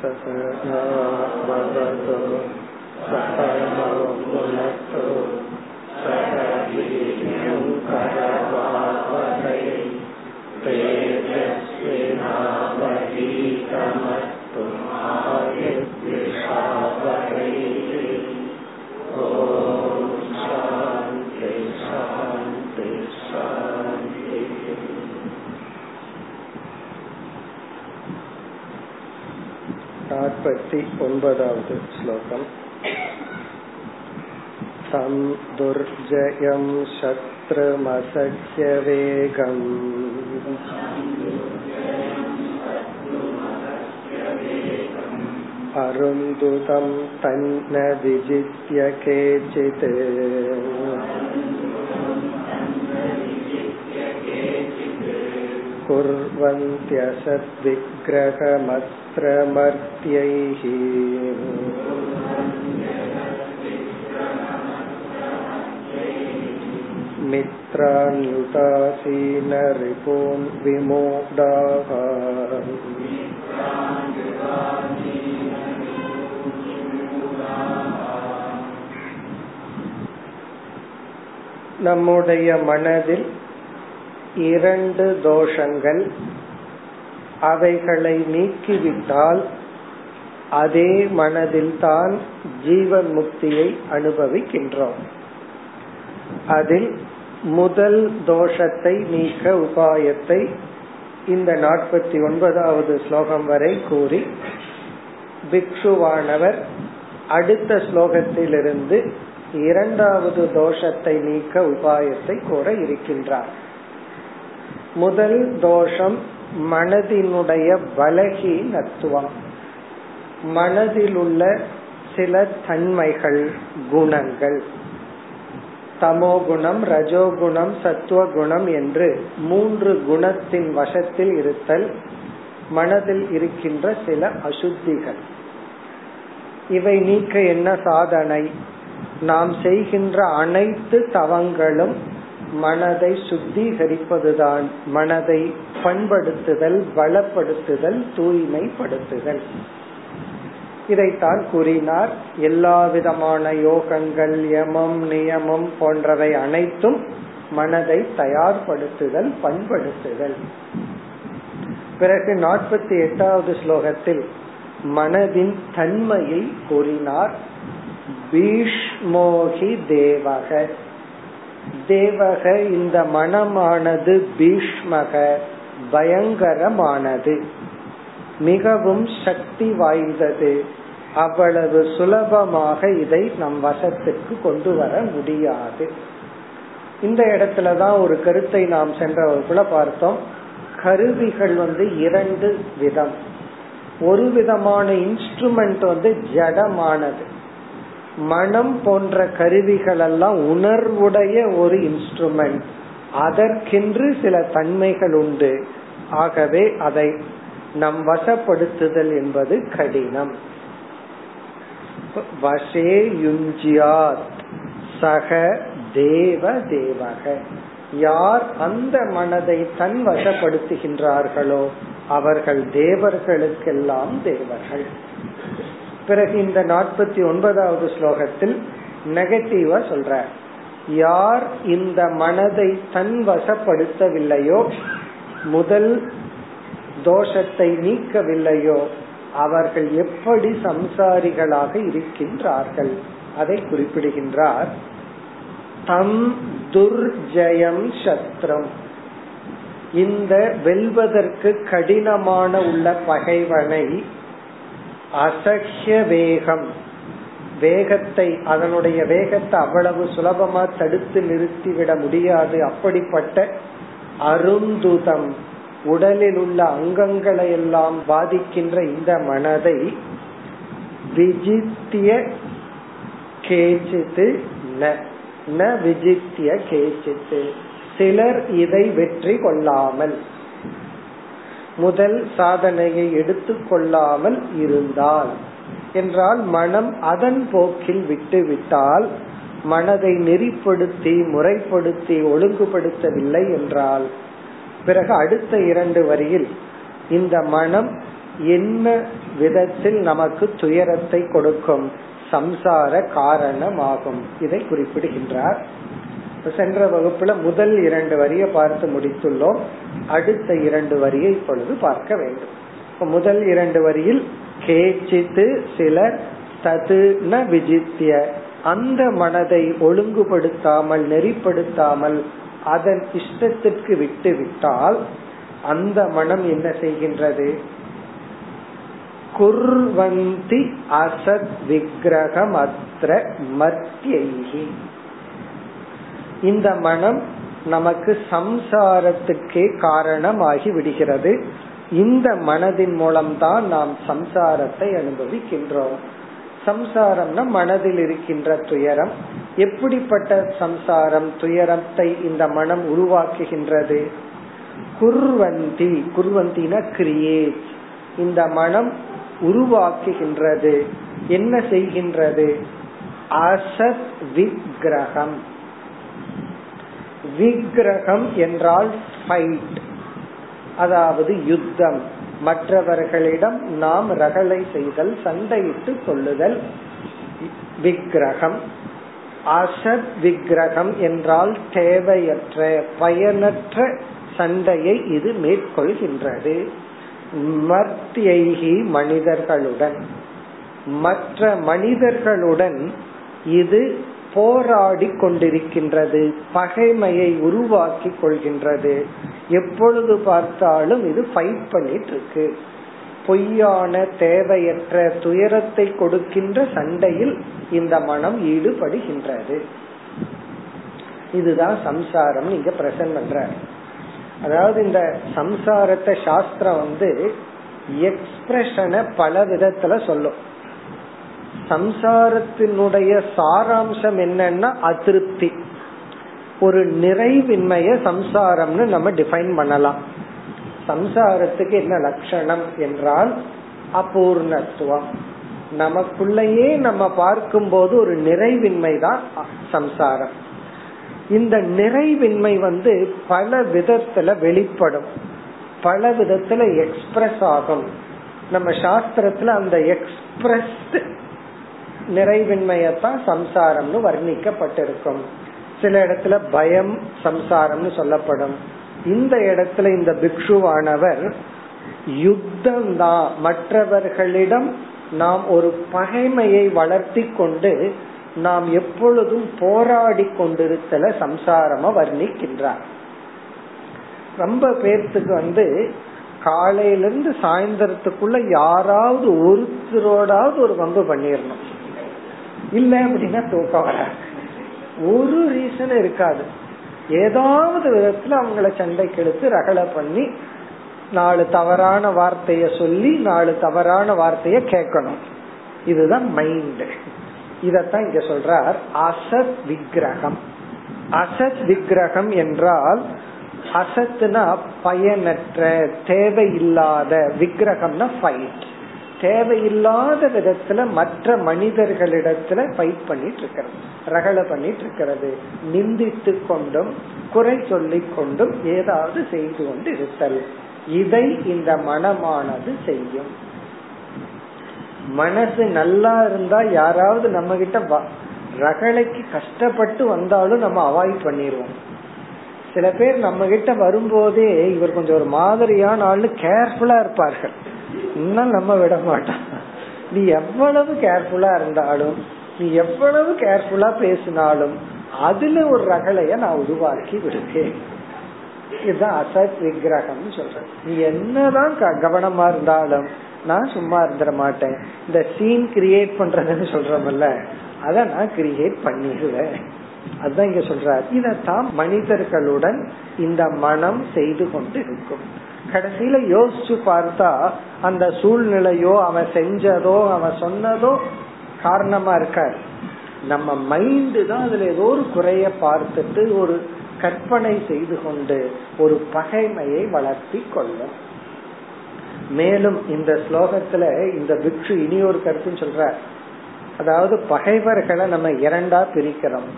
सहना भवतु सहनौ भुनक्तु सह நாற்பத்தி ஒன்பதாவது ஸ்லோகம் तं दुर्जयं शत्रुमसख्यवेगम् अरुन्दुतं तन्न विजित्य केचित् कुर्वन्त्यसद्विग्रहमस्त्रमर्त्यैः मित्राण्युदासीन रिपून् विमोडाः நம்முடைய மனதில் இரண்டு தோஷங்கள் அவைகளை நீக்கிவிட்டால் அதே மனதில் தான் ஜீவன் முக்தியை அனுபவிக்கின்றோம். அதில் முதல் தோஷத்தை நீக்க உபாயத்தை இந்த நாற்பத்தி ஒன்பதாவது ஸ்லோகம் வரை கூறி பிக்ஷுவானவர் அடுத்த ஸ்லோகத்திலிருந்து இரண்டாவது தோஷத்தை நீக்க உபாயத்தை கூற இருக்கின்றார். முதல் தோஷம் மனதினுடைய பலகீனத்துவம். மனதில் உள்ள சில தன்மைகள் குணங்கள். தமோகுணம் ரஜோகுணம் சத்துவகுணம் என்று மூன்று குணத்தின் வசத்தில் இருத்தல் மனதில் இருக்கின்ற சில அசுத்திகள். இவை நீக்க என்ன சாதனை? நாம் செய்கின்ற அனைத்து தவங்களும் மனதை சுத்திகரிப்பதுதான். மனதை பண்படுத்துதல் பலப்படுத்துதல் தூய்மைப்படுத்துதல். இதைத்தான் கூறினார். எல்லா விதமான யோகங்கள் யமம் நியமம் போன்றவை அனைத்தும் மனதை தயார்படுத்துதல் பண்படுத்துதல். பிறகு நாற்பத்தி எட்டாவது ஸ்லோகத்தில் மனதின் தன்மையை கூறினார். பீஷ்மோகி தேவக. தேவக இந்த மனமானது பீஷ்மக பயங்கரமானது. மிகவும் சக்தி வாய்ந்தது. அவ்வளவு சுலபமாக இதை நம் வசத்துக்கு கொண்டு வர முடியாது. இந்த இடத்துலதான் ஒரு கருத்தை நாம் சென்ற வகுப்புல பார்த்தோம். கருவிகள் வந்து இரண்டு விதம். ஒரு விதமான இன்ஸ்ட்ருமெண்ட் வந்து ஜடமானது. மனம் போன்ற கருவிகள் எல்லாம் உணர்வுடைய ஒரு இன்ஸ்ட்ருமெண்ட் அதற்கென்று சில தன்மைகள் உண்டு. ஆகவே அதை நம் வசப்படுத்துதல் என்பது கடினம். வசே யுஞ்சியாத் சக தேவ தேவக. யார் அந்த மனதை தன் வசப்படுத்துகின்றார்களோ அவர்கள் தேவர்களுக்கெல்லாம் தேவர்கள். பிறகு இந்த நாற்பத்தி ஒன்பதாவது ஸ்லோகத்தில் நெகட்டிவா சொல்ற யார் இந்த மனதை தன் வசப்படுத்தவில்லையோ முதல் தோஷத்தை நீக்கவில்லையோ அவர்கள் எப்படி சம்சாரிகளாக இருக்கின்றார்கள்? அதை குறிப்பிடுகின்றார். தம் துர்ஜயம் சத்ரம். இந்த வெல்வதற்கு கடினமான உள்ள பகைவனை அசஹ்ய வேகம். வேகத்தை அதனுடைய வேகத்தை அவ்வளவு சுலபமா தடுத்து நிறுத்திவிட முடியாது. அப்படிப்பட்ட அருந்துதம் உடலில் உள்ள அங்கங்களை எல்லாம் பாதிக்கின்ற இந்த மனதை விஜித்திய கேச்சித்து ந விஜித்திய கேச்சித்து. சிலர் இதை வெற்றி கொள்ளாமல். முதல் சாதனையை எடுத்துக்கொள்ளாமல் இருந்தால். என்றால் மனம் அதன் போக்கில் விட்டுவிட்டால் மனதை நெறிப்படுத்தி முறைப்படுத்தி ஒழுங்குபடுத்தவில்லை என்றால். பிறகு அடுத்த இரண்டு வரியில் இந்த மனம் என்ன விதத்தில் நமக்கு துயரத்தை கொடுக்கும்? சம்சார காரணமாகும். இதை குறிப்பிடுகின்றார். சென்ற வகுப்புல முதல் இரண்டு வரியை பார்த்து முடித்துள்ளோம். அடுத்த இரண்டு வரியை இப்பொழுது பார்க்க வேண்டும். முதல் இரண்டு வரியில் கேச்சித்து சிலர் தது ந விஜித்திய. அந்த மனதை ஒழுங்குபடுத்தாமல் நெறிப்படுத்தாமல் அதன் இஷ்டத்திற்கு விட்டு விட்டால் அந்த மனம் என்ன செய்கின்றது? குர்வந்தி அசத் விக்கிரகம் அத்திர மத்தியைகி இந்த மனம் நமக்கு சம்சாரத்துக்கே காரணமாகி விடுகிறது. இந்த மனதின் மூலம்தான் நாம் சம்சாரத்தை அனுபவிக்கின்றோம். சம்சாரம்னா மனதில் இருக்கின்ற துயரம். எப்படிப்பட்ட சம்சாரம் துயரத்தை இந்த மனம் உருவாக்குகின்றது? குர்வந்தி குர்வந்தின கிரியேட் இந்த மனம் உருவாக்குகின்றது. என்ன செய்கின்றது? அசத் விக்கிரகம் விக்கிரகம் என்றால் ஃபைட் அதாவது யுத்தம். மற்றவர்களிடம் நாம் ரகளை செய்தல் சண்டையிட்டு கொள்ளுதல். விக்கிரகம். அசத் விக்கிரகம் என்றால் தேவையற்ற பயனற்ற சண்டையை இது மேற்கொள்கின்றது. மர்த்தியைகி மனிதர்களுடன். மற்ற மனிதர்களுடன் இது போராடி கொண்டிருக்கின்றது பகைமையை உருவாக்கி கொள்கின்றது. எப்பொழுது பார்த்தாலும் இது ஃபைட் பண்ணிட்டு இருக்கு பொய்யான தேவையற்ற துயரத்தை கொடுக்கின்ற சண்டையில் இந்த மனம் ஈடுபடுகின்றது. இதுதான் சம்சாரம் நீங்க பிரசன்ட் பண்ற அதாவது இந்த சம்சாரத்தை சாஸ்திரம் வந்து எக்ஸ்பிரஷனை பல விதத்துல சொல்லும். சம்சாரத்தினுடைய சாராம்சம் என்னன்னா அதிருப்தி. ஒரு நிறைவின்மைய சம்சாரம்னு நம்ம டிஃபைன் பண்ணலாம். சம்சாரத்துக்கு என்ன லட்சணம் என்றால் அபூர்ணத்துவம். நமக்குள்ளேயே நம்ம பார்க்கும்போது ஒரு நிறைவின்மை தான் சம்சாரம். இந்த நிறைவின்மை வந்து பல விதத்துல வெளிப்படும். பல விதத்துல எக்ஸ்பிரஸ் ஆகும். நம்ம சாஸ்திரத்துல அந்த எக்ஸ்பிரஸ் நிறைவின்மையத்தான் சம்சாரம்னு வர்ணிக்கப்பட்டிருக்கும். சில இடத்துல பயம் சம்சாரம்னு சொல்லப்படும். இந்த இடத்துல இந்த பிக்ஷுவானவர் யுத்தம் தான் மற்றவர்களிடம் நாம் ஒரு பகைமையை வளர்த்தி கொண்டு நாம் எப்பொழுதும் போராடி கொண்டிருத்தல சம்சாரமா வர்ணிக்கின்றார். ரொம்ப பேர்த்துக்கு வந்து காலையிலிருந்து சாயந்தரத்துக்குள்ள யாராவது ஒருத்தரோடாவது ஒரு வம்பு பண்ணிடணும் இல்ல அப்படின்னா தூக்கம் வராது. ஒரு ரீசன் இருக்காது. ஏதாவது விதத்துல அவங்கள சண்டைக்கு எடுத்து ரகலை பண்ணி நாலு தவறான வார்த்தைய சொல்லி நாலு தவறான வார்த்தைய கேட்கணும். இதுதான் மைண்ட் இதத்தான் இங்க சொல்றார் அசத் விக்கிரகம். அசத் விக்கிரகம் என்றால் அசத்துனா பயனற்ற தேவையில்லாத விக்கிரகம்னா ஃபைட் தேவையில்லாத விதத்துல மற்ற மனிதர்களிடத்துல ஃபைட் பண்ணிட்டு இருக்கிறது ரகல பண்ணிட்டு இருக்கிறது நிந்தித்து கொண்டும் குறை சொல்லி கொண்டும் ஏதாவது செய்து கொண்டு இருத்தல் இதை இந்த மனமானது செய்யும். மனசு நல்லா இருந்தா யாராவது நம்ம கிட்ட ரகலைக்கு கஷ்டப்பட்டு வந்தாலும் நம்ம அவாய்ட் பண்ணிடுவோம் சில பேர் நம்ம கிட்ட வரும்போதே இவர் கொஞ்சம் ஒரு மாதிரியான ஆள்னு கேர்ஃபுல்லா இருப்பார்கள். இன்னும் நம்ம விட மாட்டான் நீ எவ்வளவு கேர்ஃபுல்லா இருந்தாலும் நீ எவ்வளவு கேர்ஃபுல்லா பேசினாலும் அதுல ஒரு ரகலைய நான் உருவாக்கி விடுவேன். இதுதான் அசத் விக்கிரகம் சொல்றேன் நீ என்னதான் கவனமா இருந்தாலும் நான் சும்மா இருந்துட மாட்டேன். இந்த சீன் கிரியேட் பண்றதுன்னு சொல்றோம்ல அத நான் கிரியேட் பண்ணிடுவேன். அதுதான் இங்க சொல்றார். இதத்தான் மனிதர்களுடன் இந்த மனம் செய்து கொண்டு இருக்கும் கடைசியில யோசிச்சு பார்த்தா அந்த சூழ்நிலையோ அவன் செஞ்சதோ அவன் சொன்னதோ காரணமா இருக்காரு நம்ம மைண்டு தான் அதுல ஏதோ ஒரு குறைய பார்த்துட்டு ஒரு கற்பனை செய்து கொண்டு ஒரு பகைமையை வளர்த்தி கொள்ளும். மேலும் இந்த ஸ்லோகத்துல இந்த பிக்ஷு இனி ஒரு கருத்துன்னு சொல்ற அதாவது பகைவர்களை நம்ம இரண்டா பிரிக்கிறோம்.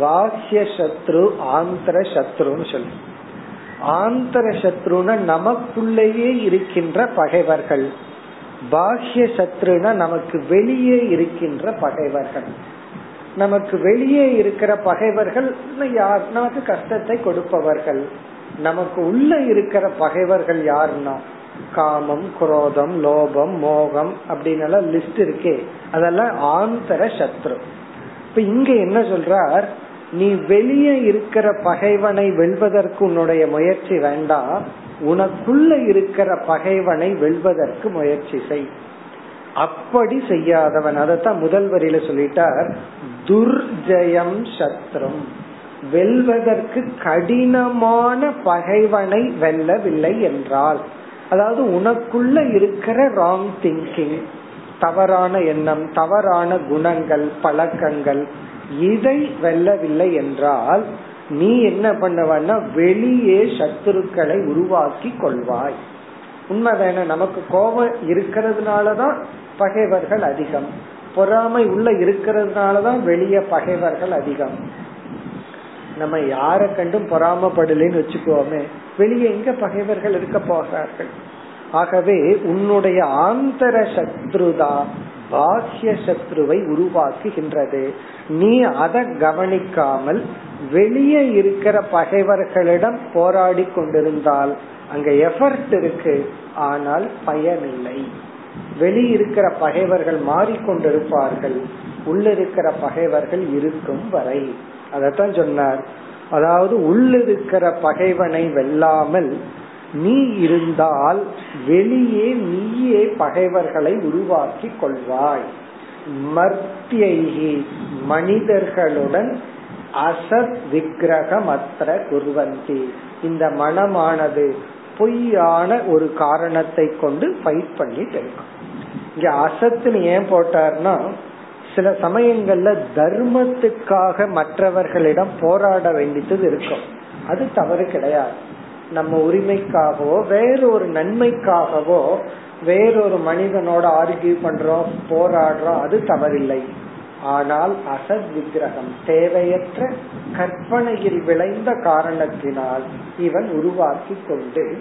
பாஹ்ய சத்ரு ஆந்திர சத்ருன்னு சொல்லி. ஆந்தர சத்ருன நமக்குள்ளேயே இருக்கின்ற பகைவர்கள். பாஹ்ய சத்ருனா நமக்கு வெளியே இருக்கின்ற பகைவர்கள். நமக்கு வெளியே இருக்கிற பகைவர்கள் யார் நமக்கு கஷ்டத்தை கொடுப்பவர்கள். நமக்கு உள்ள இருக்கிற பகைவர்கள் யாருன்னா? காமம் குரோதம் லோபம் மோகம் அப்படின்னு லிஸ்ட் இருக்கே. அதெல்லாம் ஆந்தர சத்ரு. இப்ப இங்க என்ன சொல்றார்? நீ வெளியே இருக்கிற பகைவனை வெல்வதற்கு உன்னுடைய முயற்சி வேண்டாம் உனக்குள்ள இருக்கிற பகைவனை வெல்வதற்கு முயற்சி செய். அப்படி செய்யாதவன் அதைத்தான் முதல் வரியில சொல்லிட்டார் துர்ஜயம் சத்ரும். வெல்வதற்கு கடினமான பகைவனை வெல்லவில்லை என்றால் அதாவது உனக்குள்ள இருக்கிற ராங் திங்கிங் தவறான எண்ணம் தவறான குணங்கள் பழக்கங்கள் இதை வெல்லவில்லை என்றால் நீ என்ன பண்ணுவன்னா வெளியே சத்துருக்களை உருவாக்கி கொள்வாய். உண்மைதான? நமக்கு கோபம் இருக்கிறதுனாலதான் பகைவர்கள் அதிகம். பொறாமை உள்ள இருக்கிறதுனாலதான் வெளியே பகைவர்கள் அதிகம். நம்ம யார கண்டும் பொறாமப்படலன்னு வச்சுக்கோமே. வெளியே எங்க பகைவர்கள் இருக்க போகிறார்கள்? ஆகவே உன்னுடைய ஆந்தர சத்ருதா பாக்கிய சத்ருவை உருவாக்குகின்றது. நீ அதை கவனிக்காமல் வெளியே இருக்கிற பகைவர்களிடம் போராடி கொண்டிருந்தால் அங்க எஃபர்ட் இருக்கு ஆனால் பயனில்லை. வெளியிருக்கிற பகைவர்கள் மாறிக்கொண்டிருப்பார்கள் உள்ளிருக்கிற பகைவர்கள் இருக்கும் வரை. அதத்தான் சொன்னார். அதாவது உள்ளிருக்கிற பகைவனை வெல்லாமல் நீ இருந்தால் வெளியே நீயே பகைவர்களை உருவாக்கி கொள்வாய். மர்த்தியகி மனிதர்களுடன் அசத் விக்கிரகமற்ற குருவந்தி. இந்த மனமானது பொய்யான ஒரு காரணத்தை கொண்டு ஃபைட் பண்ணிட்டு இருக்கும் இங்க அசத்துன்னு ஏன் போட்டார்னா சில சமயங்கள்ல தர்மத்துக்காக மற்றவர்களிடம் போராட வேண்டியது இருக்கும். அது தவறு கிடையாது. நம்ம உரிமைக்காகவோ வேறொரு நன்மைக்காகவோ வேறொரு மனிதனோட ஆர்கியூ பண்றோம் போராடுறோம் அது தவறில்லை. ஆனால் அசத் விக்கிரகம் தேவையற்ற கற்பனையில் விளைந்த காரணத்தினால் இவன் உருவாக்கி கொண்டு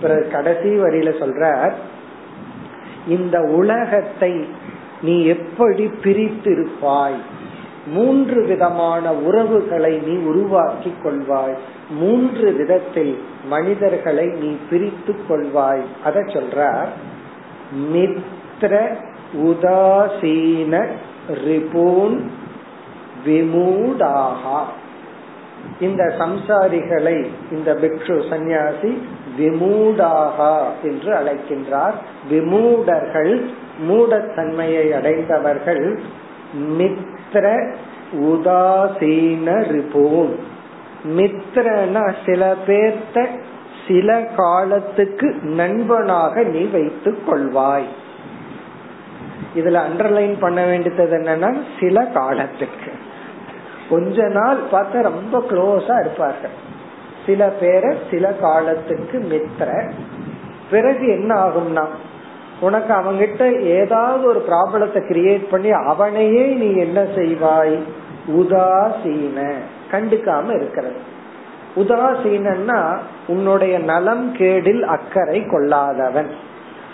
பிறகு கடைசி வரியில சொல்ற இந்த உலகத்தை நீ எப்படி பிரித்திருப்பாய்? மூன்று விதமான உறவுகளை நீ உருவாக்கி கொள்வாய். மூன்று விதத்தில் மனிதர்களை நீ பிரித்து கொள்வாய். அத சொல்ற மித்ர உதாசீன ரிபூன் விமூடாகா இந்த சம்சாரிகளை இந்த பிக்ஷு சந்நியாசி விமூடாகா என்று அழைக்கின்றார். விமூடர்கள் மூடத்தன்மையை அடைந்தவர்கள் மித்ர உதாசீன ரிபூன் மித்ரனா சில பேர்த்த சில காலத்துக்கு நண்பனாக நீ வைத்துக் கொள்வாய். இதுல அண்டர்லைன் பண்ண வேண்டியது என்னன்னா சில காலத்துக்கு. கொஞ்ச நாள் பார்த்தா ரொம்ப க்ளோஸா இருப்பார்கள். சில பேரை சில காலத்துக்கு மித்திர பிறகு என்ன ஆகும்னா உனக்கு அவங்கிட்ட ஏதாவது ஒரு ப்ராப்ளத்தை கிரியேட் பண்ணி அவனையே நீ என்ன செய்வாய்? உதாசீன. கண்டுக்காம இருக்கிறது. உதாசீனா உன்னுடைய நலம் கேடில் அக்கறை கொள்ளாதவன்.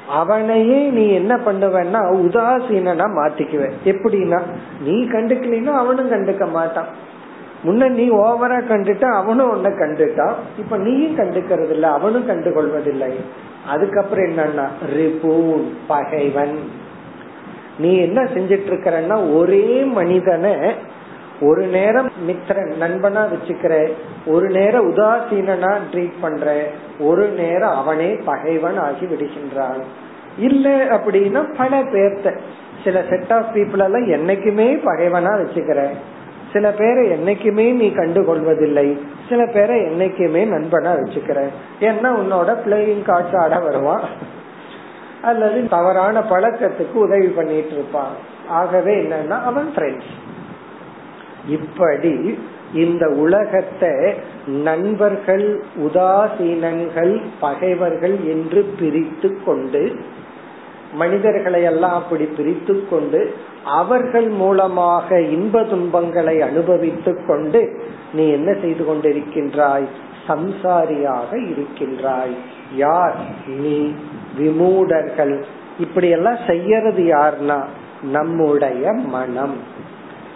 அவனையே நீ என்ன பண்ணுவன்னா உதாசீனா மாத்திக்குவ. எப்படின்னா நீ கண்டுக்கலன்னா அவனும் கண்டுக்க மாட்டான். முன்ன நீ ஓவரா கண்டுட்டா அவனும் உன்னை கண்டுட்டான். இப்ப நீயும் கண்டுக்கிறது இல்ல அவனும் கண்டுகொள்வதில்லை. அதுக்கப்புறம் என்னன்னா ரிபூன் பகைவன். நீ என்ன செஞ்சிட்டு இருக்கிறன்னா ஒரே மனிதனை ஒரு நேரம் மித்திரன் நண்பனா வச்சுக்கிற ஒரு நேரம் உதாசீனா ட்ரீட் பண்ற ஒரு நேரம் அவனே பகைவன் ஆகி விடுகின்றான். இல்ல அப்படின்னா பல பேர்த்த சில செட் ஆஃப் பீப்புள் எல்லாம் என்னைக்குமே பகைவனா வச்சுக்கிறேன் சில பேரை என்னைக்குமே நீ கண்டுகொள்வதில்லை. சில பேரை என்னைக்குமே நண்பனா வச்சுக்கிற. ஏன்னா உன்னோட பிளேயிங் கார்ட்ஸ் ஆட வருவான். அல்லது தவறான பழக்கத்துக்கு உதவி பண்ணிட்டு இருப்பான் ஆகவே என்னன்னா அவன் ஃப்ரெண்ட்ஸ் இப்படி இந்த உலகத்தை நண்பர்கள் உதாசீனங்கள் பகைவர்கள் என்று பிரித்து கொண்டு மனிதர்களை எல்லாம் அப்படி பிரித்து கொண்டு அவர்கள் மூலமாக இன்ப துன்பங்களை அனுபவித்துக் கொண்டு நீ என்ன செய்து கொண்டிருக்கின்றாய்? சம்சாரியாக இருக்கின்றாய். யார் நீ? விமூடர்கள். இப்படி எல்லாம் செய்யறது யார்னா? நம்முடைய மனம்.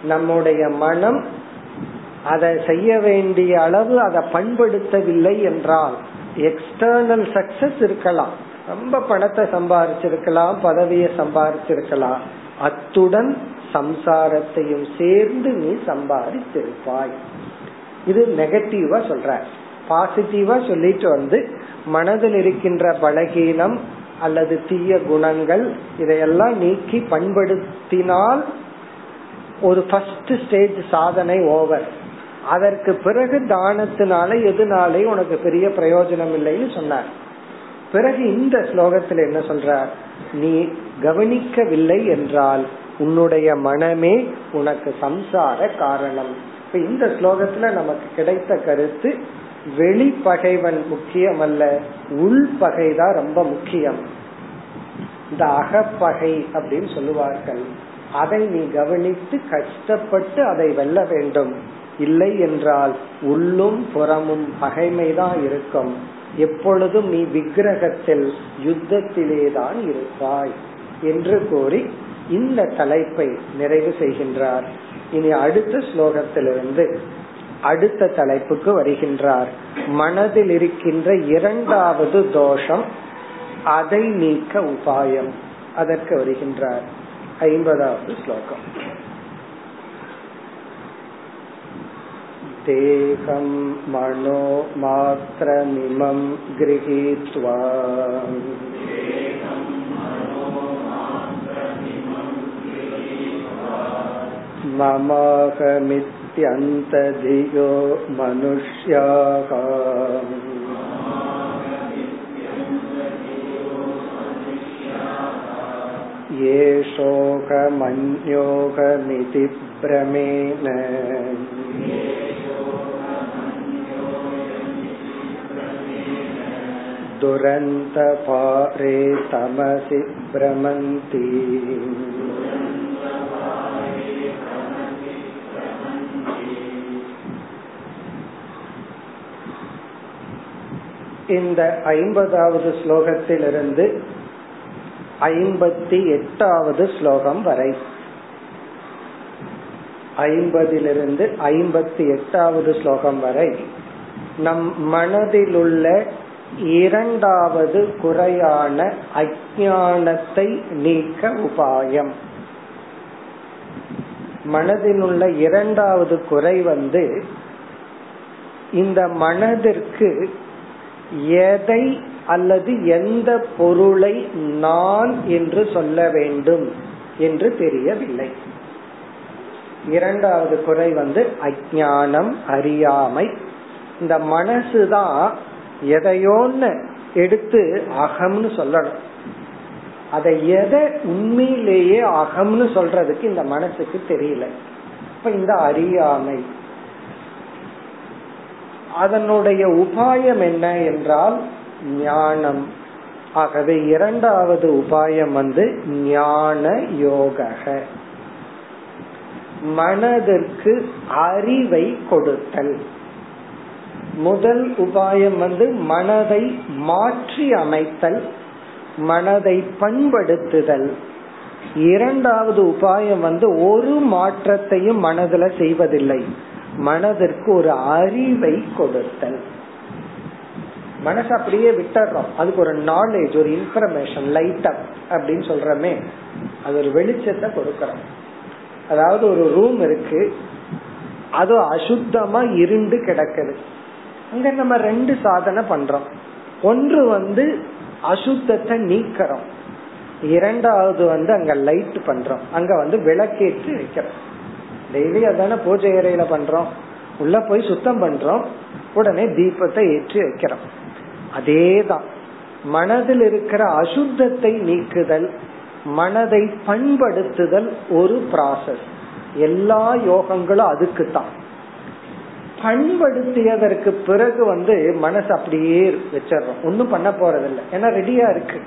நம்முடைய மனம் அதை செய்ய வேண்டிய அளவு அதை பண்படுத்தவில்லை என்றால் எக்ஸ்டர்னல் சக்சஸ் இருக்கலாம். ரொம்ப பணத்தை சம்பாரிச்சிருக்கலாம் பதவியை சம்பாரிச்சிருக்கலாம். அத்துடன் சம்சாரத்தையும் சேர்ந்து நீ சம்பாதித்திருப்பாய். இது நெகட்டிவா சொல்ற. பாசிட்டிவா சொல்லிட்டு வந்து மனதில் இருக்கின்ற பலகீனம் அல்லது தீய குணங்கள் இதையெல்லாம் நீக்கி பண்படுத்தினால் ஒரு ஃபர்ஸ்ட் ஸ்டேஜ் சாதனை ஓவர் அதற்கு பிறகு தானத்தினால எதுனாலே உனக்கு பெரிய பிரயோஜனம் இல்லைன்னு சொன்னார். பிறகு இந்த ஸ்லோகத்தில் என்ன சொல்றார்? நீ கவனிக்கவில்லை என்றால் உன்னுடைய மனமே உனக்கு சம்சார காரணம். இப்ப இந்த ஸ்லோகத்துல நமக்கு கிடைத்த கருத்து வெளி பகைவன் முக்கியம் அல்ல உள் பகைதான் ரொம்ப முக்கியம். இந்த அகப்பகை அப்படின்னு சொல்லுவார்கள். அதை நீ கவனித்து கஷ்டப்பட்டு அதை வெல்ல வேண்டும். இல்லை என்றால் உள்ளும் புறமும் பகைமைதான் இருக்கும். எப்பொழுதும் நீ விக்கிரகத்தில் யுத்தத்திலேதான் இருப்பாய் என்று கூறி இந்த தலைப்பை நிறைவு செய்கின்றார். இனி அடுத்த ஸ்லோகத்திலிருந்து அடுத்த தலைப்புக்கு வருகின்றார். மனதில் இருக்கின்ற இரண்டாவது தோஷம் அதை நீக்க உபாயம். அதற்கு வருகின்றார். ஐம்பதாவது ஸ்லோகம். देहं मनो मात्रमिमं गृहीत्वा ममाहमित्यन्तधियो मनुष्याः ये शोकमन्योगमिति भ्रमेण दुरन्तपारे तमसि भ्रमन्ति இந்த ஐம்பதாவது ஸ்லோகத்திலிருந்து ஐம்பத்தி எட்டாவது ஸ்லோகம் வரை ஐம்பதிலிருந்து ஐம்பத்தி எட்டாவது ஸ்லோகம் வரை நம் மனதிலுள்ள இரண்டாவது குறையான அஜானத்தை நீக்க உபாயம். மனதினுள்ள இரண்டாவது குறை வந்து இந்த மனதிற்கு எதை அல்லது எந்த பொருளை நான் என்று சொல்ல வேண்டும் என்று தெரியவில்லை. இரண்டாவது குறை வந்து அஜானம் அறியாமை. இந்த மனசுதான் எதையோன்னு எடுத்து அகம்னு சொல்லணும். அதை எதை உண்மையிலேயே அகம்னு சொல்றதுக்கு இந்த மனசுக்கு தெரியல. இப்ப இந்த அறியாமை. அதனுடைய உபாயம் என்ன என்றால் ஞானம். ஆகவே இரண்டாவது உபாயம் வந்து ஞான யோக மனதிற்கு அறிவை கொடுத்தல். முதல் உபாயம் வந்து மனதை மாற்றி அமைத்தல் மனதை பண்படுத்துதல். இரண்டாவது உபாயம் வந்து ஒரு மாற்றத்தையும் மனதுல செய்வதில்லை. மனதிற்கு ஒரு அறிவை கொடுத்தல். மனசு அப்படியே விட்டுறோம். அதுக்கு ஒரு நாலேஜ் ஒரு இன்ஃபர்மேஷன் லைட் அப் அப்படின்னு சொல்றமே. அது ஒரு வெளிச்சத்தை கொடுக்கறோம். அதாவது ஒரு ரூம் இருக்கு. அது அசுத்தமா இருண்டு கிடக்குது. அங்க நம்ம ரெண்டு சாதனை பண்றோம். ஒன்று வந்து அசுத்தத்தை நீக்கிறோம். இரண்டாவது வந்து அங்க லைட் பண்றோம். அங்க வந்து விளக்கேற்றி வைக்கிறோம். டெய்லி அதான பூஜை அறையில பண்றோம். உள்ள போய் சுத்தம் பண்றோம். உடனே தீபத்தை ஏற்றி வைக்கிறோம். அதேதான். மனதில் இருக்கிற அசுத்தத்தை நீக்குதல் மனதை பண்படுத்துதல் ஒரு ப்ராசஸ் எல்லா யோகங்களும் அதுக்கு தான் பண்படுத்தியதற்கு பிறகு வந்து மனசு அப்படியே வச்சிடறோம். ஒன்னும் பண்ண போறதில்லை. ஏன்னா ரெடியா இருக்கு.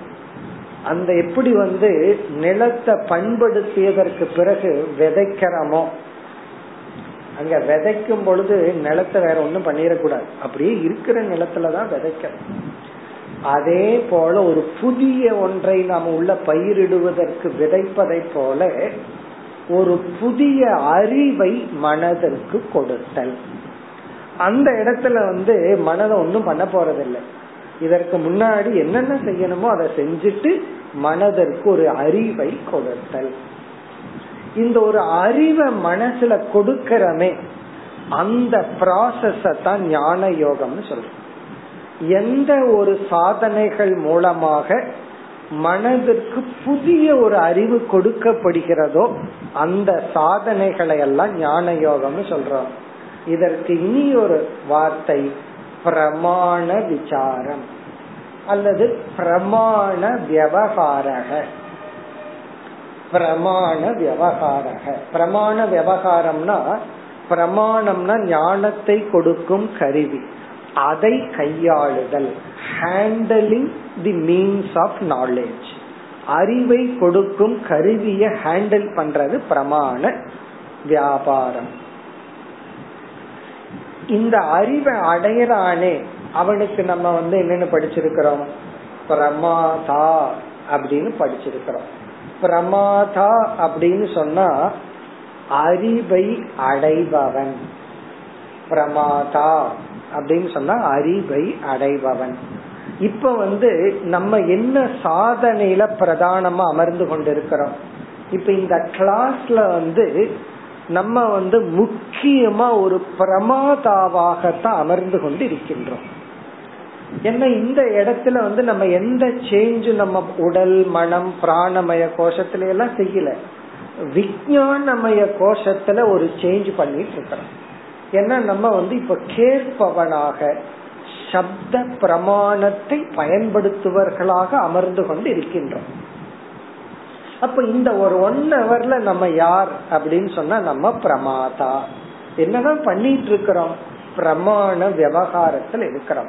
அந்த எப்படி வந்து நிலத்தை பண்படுத்தியதற்கு பிறகு விதைக்கிறோமோ அங்க விதைக்கும் பொழுது நிலத்தை வேற ஒண்ணும் பண்ணிடக்கூடாது. அப்படியே இருக்கிற நிலத்துலதான் விதைக்கணும் அதே போல ஒரு புதிய ஒன்றை நாம் உள்ள பயிரிடுவதற்கு விதைப்பதை போல ஒரு புதிய அறிவை மனதிற்கு கொடுத்தல். அந்த இடத்துல வந்து மனதை ஒன்றும் பண்ண போறதில்லை. இதற்கு முன்னாடி என்னென்ன செய்யணுமோ அதை செஞ்சுட்டு மனதிற்கு ஒரு அறிவை கொடுத்தல். இந்த ஒரு அறிவை மனசுல கொடுக்கிறமே அந்த ப்ராசஸ தான் ஞான யோகம்னு சொல்றோம். எந்த ஒரு சாதனைகள் மூலமாக மனதிற்கு புதிய ஒரு அறிவு கொடுக்கப்படுகிறதோ அந்த சாதனைகளை எல்லாம் ஞான யோகம்னு சொல்றோம். இதற்கு இனி ஒரு வார்த்தை பிரமாண விசாரம் அல்லது பிரமாண விவகாரக பிரமாண விவகாரக பிரமாண விவகாரம்னா பிரமாணம்னா ஞானத்தை கொடுக்கும் கருவி. அதை கையாளுதல். Handling the means of knowledge அறிவை கொடுக்கும் கருவியை ஹேண்டில் பண்றது பிரமாண வியாபாரம். இந்த அறிவை அடையறானே அவனுக்கு நம்ம வந்து என்னன்னு படிச்சிருக்கிறோம்? பிரமாதா அப்படின்னு படிச்சிருக்கிறோம். பிரமாதா அப்படின்னு சொன்னா அறிவை அடைபவன். பிரமாதா அப்படின்னு சொன்னா அறிவை அடைபவன். இப்ப வந்து நம்ம என்ன சாதனையில பிரதானமா அமர்ந்து கொண்டிருக்கிறோம்? இப்ப இந்த கிளாஸ்ல வந்து நம்ம வந்து முக்கியமா ஒரு பிரமாதாவாகத்தான் அமர்ந்து கொண்டு இருக்கின்றோம் என்ன இந்த இடத்துல வந்து நம்ம எந்த சேஞ்சும் நம்ம உடல் மனம் பிராணமய கோஷத்துல எல்லாம் செய்யல. விஞ்ஞானமய கோஷத்துல ஒரு சேஞ்ச் பண்ணிட்டு இருக்கிறோம். ஏன்னா நம்ம வந்து இப்ப கேட்பவனாக சப்த பிரமாணத்தை பயன்படுத்துவர்களாக அமர்ந்து கொண்டு இருக்கின்றோம் அப்ப இந்த ஒரு ஒன் ஹவர்ல நம்ம யார் அப்படின்னு சொன்னா நம்ம பிரமாதா. என்னதான் பண்ணிட்டு இருக்கிறோம்? பிரமாண விவகாரத்தில் இருக்கிறோம்.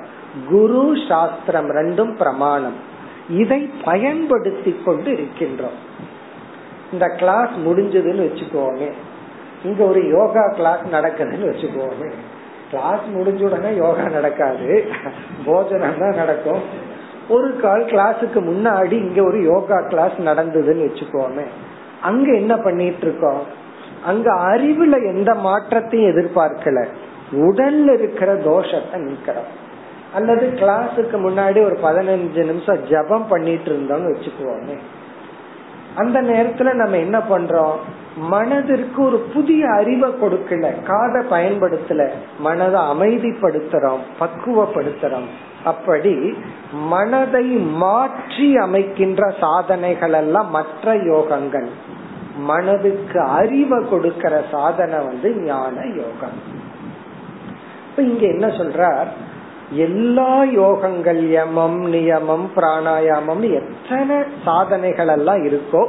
குரு சாஸ்திரம் ரெண்டும் பிரமாணம். இதை பயன்படுத்தி கொண்டு இருக்கின்றோம். இந்த கிளாஸ் முடிஞ்சதுன்னு வச்சுக்கோங்க இங்க ஒரு யோகா கிளாஸ் நடக்குதுன்னு வச்சுக்கோங்க கிளாஸ் முடிஞ்ச உடனே யோகா நடக்காது. போஜனம் தான் நடக்கும். ஒரு கால் கிளாஸுக்கு முன்னாடி இங்க ஒரு யோகா கிளாஸ் நடந்ததுன்னு வச்சுக்கோமே. அங்க என்ன பண்ணிட்டு இருக்கோம் அங்க அறிவுல எந்த மாற்றத்தையும் எதிர்பார்க்கல. உடல்ல இருக்கிற தோஷத்தை நீக்கிறோம். அல்லது கிளாஸுக்கு முன்னாடி ஒரு பதினஞ்சு நிமிஷம் ஜபம் பண்ணிட்டு இருந்தோம்னு வச்சுக்குவோமே அந்த நேரத்துல நம்ம என்ன பண்றோம்? மனதிற்கு ஒரு புதிய அறிவை கொடுக்கல. காதை பயன்படுத்தல. மனதை அமைதிப்படுத்துறோம். பக்குவப்படுத்துறோம். அப்படி மனதை மாற்றி அமைக்கின்ற சாதனைகள் எல்லாம் மற்ற யோகங்கள். மனதுக்கு அறிவை கொடுக்கிற சாதனை வந்து ஞான யோகம். இப்ப இங்க என்ன சொல்றார்? எல்லா யோகங்கள் யமம் நியமம் பிராணாயாமம் எத்தனை சாதனைகள் எல்லாம் இருக்கோ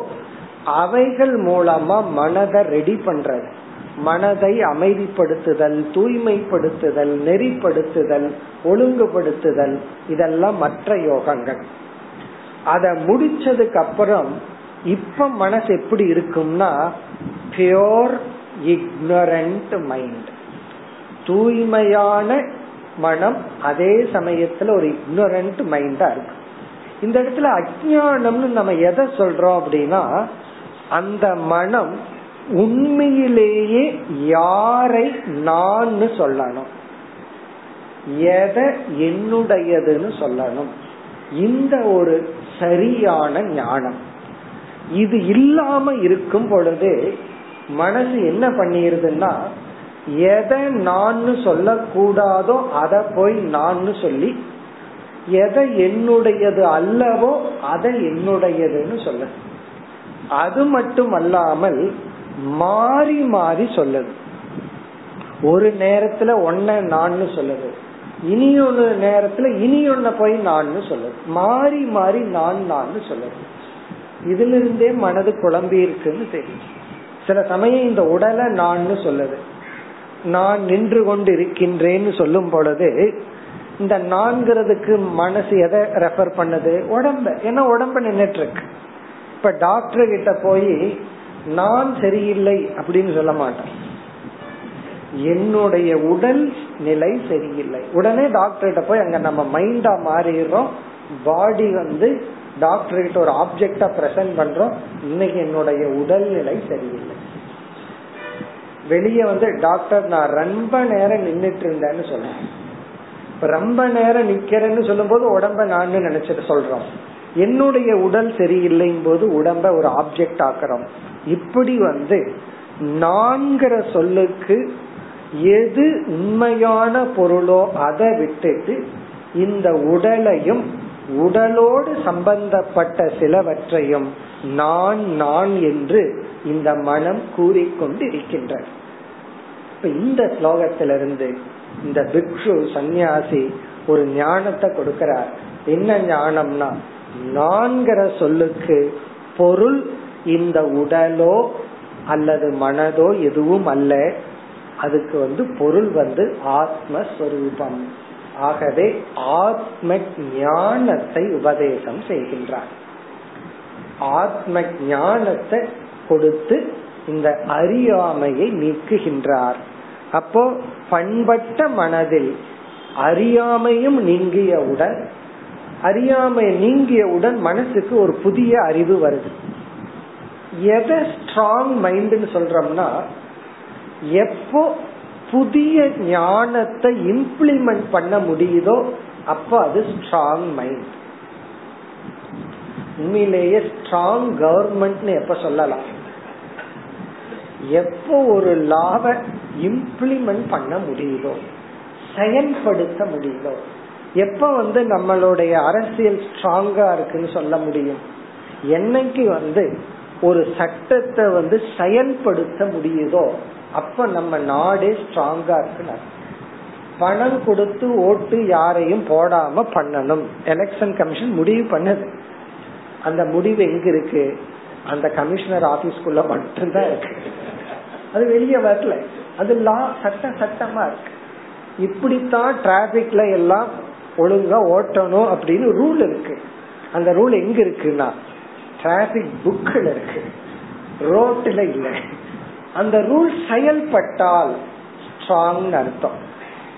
அவைகள் மூலமா மனதை ரெடி பண்றது. மனதை அமைதிப்படுத்துதல் தூய்மைப்படுத்துதல் நெறிப்படுத்துதல் ஒழுங்குபடுத்துதல் இதெல்லாம் மற்ற யோகங்கள். அத முடிச்சதுக்கு அப்புறம் இப்ப மனசு எப்படி இருக்கும்னா பியோர் இக்னரண்ட் மைண்ட் தூய்மையான மனம் அதே சமயத்துல ஒரு இக்னரண்ட் மைண்டா இருக்கு. இந்த இடத்துல அஜானம்னு நம்ம எதை சொல்றோம் அப்படின்னா அந்த மனம் உண்மையிலேயே யாரை நான் சொல்லணும். எதை என்னுடையதுன்னு சொல்லணும். இந்த ஒரு சரியான ஞானம். இது இல்லாம இருக்கும் பொழுது மனசு என்ன பண்ணிருதுன்னா எதை நான் சொல்லக்கூடாதோ அதை போய் நான் சொல்லி எதை என்னுடையது அல்லவோ அதை என்னுடையதுன்னு சொல்ல. அது மட்டும் அல்லாமல் மாறி மாறி சொல்லுது. ஒரு நேரத்துல ஒன்ன நான் சொல்லுது. இனி ஒரு நேரத்துல இனி ஒன்ன போய் நான் சொல்லுது. மாறி மாறி நான் நான் சொல்லுது. இதுல இருந்தே மனது குழம்பி இருக்குன்னு தெரியும் சில சமயம் இந்த உடலை நான் சொல்லுது. நான் நின்று கொண்டு இருக்கின்றேன்னு சொல்லும் பொழுது இந்த நான்கிறதுக்கு மனசு எதை ரெஃபர் பண்ணுது? உடம்ப. ஏன்னா உடம்ப நின்றுட்டு இருக்கு. இப்ப டாக்டர் கிட்ட போய் நான் சரியில்லை அப்படின்னு சொல்ல மாட்டேன். என்னுடைய உடல் நிலை சரியில்லை. உடனே டாக்டர்கிட்ட போய் அங்க நம்ம மைண்டா மாறிடுறோம். பாடி வந்து டாக்டர் கிட்ட ஒரு ஆப்ஜெக்டா பிரசன்ட் பண்றோம். இன்னைக்கு என்னுடைய உடல்நிலை சரியில்லை. வெளியே வந்து டாக்டர் நான் ரொம்ப நேரம் நின்றுட்டு இருந்தேன்னு சொல்றேன். ரொம்ப நேரம் நிக்கிறேன்னு சொல்லும் போது உடம்ப நான் நினைச்சிட்டு சொல்றோம். என்னுடைய உடல் சரியில்லைங்கும் போது உடம்ப ஒரு ஆப்ஜெக்ட் ஆக்குறோம். இப்படி வந்து நான்கிற சொல்லுக்கு எது உண்மையான பொருளோ அதை விட்டுட்டு இந்த உடலையும் உடலோடு சம்பந்தப்பட்ட சிலவற்றையும் நான் நான் என்று இந்த மனம் கூறிக்கொண்டு இருக்கின்ற இப்ப இந்த ஸ்லோகத்திலிருந்து இந்த பிக்ஷு சந்நியாசி ஒரு ஞானத்தை கொடுக்கிறார். என்ன ஞானம்னா நான்கிற சொல்லுக்கு பொருள் இந்த உடலோ அல்லது மனதோ எதுவும் அல்ல. அதுக்கு வந்து பொருள் வந்து ஆத்மஸ்வரூபம். ஆகவே ஆத்ம ஞானத்தை உபதேசம் செய்கின்றார். ஆத்ம ஞானத்தை கொடுத்து இந்த அறியாமையை நீக்குகின்றார். அப்போ பண்பட்ட மனதில் அறியாமையும் நீங்கியவுடன் அறியாமை நீங்கியவுடன் மனசுக்கு ஒரு புதிய அறிவு வருது. எதை ஸ்ட்ராங் மைண்ட்னு சொல்றோம்னா எப்போ புதிய ஞானத்தை இம்ப்ளிமெண்ட் பண்ண முடியுதோ அப்ப அது ஸ்ட்ராங் மைண்ட் உண்மையிலேயே ஸ்ட்ராங் கவர்மெண்ட்னு எப்ப சொல்லலாம்? எப்போ ஒரு லாவ இம்ப்ளிமெண்ட் பண்ண முடியுதோ செயல்படுத்த முடியுதோ எப்ப வந்து நம்மளுடைய அரசியல் ஸ்ட்ராங்கா இருக்குன்னு சொல்ல முடியும்? என்னைக்கு வந்து ஒரு சட்டத்தை வந்து செயல்படுத்த முடியுதோ அப்ப நம்ம நாடே ஸ்ட்ராங்கா இருக்கு பணம் கொடுத்து ஓட்டு யாரையும் போடாம பண்ணணும். எலெக்ஷன் கமிஷன் முடிவு பண்ணது. அந்த முடிவு எங்க இருக்கு? அந்த கமிஷனர் ஆபீஸ்க்குள்ள மட்டும்தான் இருக்கு. அது வெளியே வரல. அது லா சட்ட சட்டமா இருக்கு. இப்படித்தான் டிராபிக்ல எல்லாம் ஒழுங்கா ஓட்டணும் அப்படின்னு ரூல் இருக்கு. அந்த ரூல் எங்க இருக்குன்னா டிராபிக் புக்ல இருக்கு. ரோட்ல இல்ல. அந்த ரூல் செயல்பட்டால் ஸ்ட்ராங் அர்த்தம்.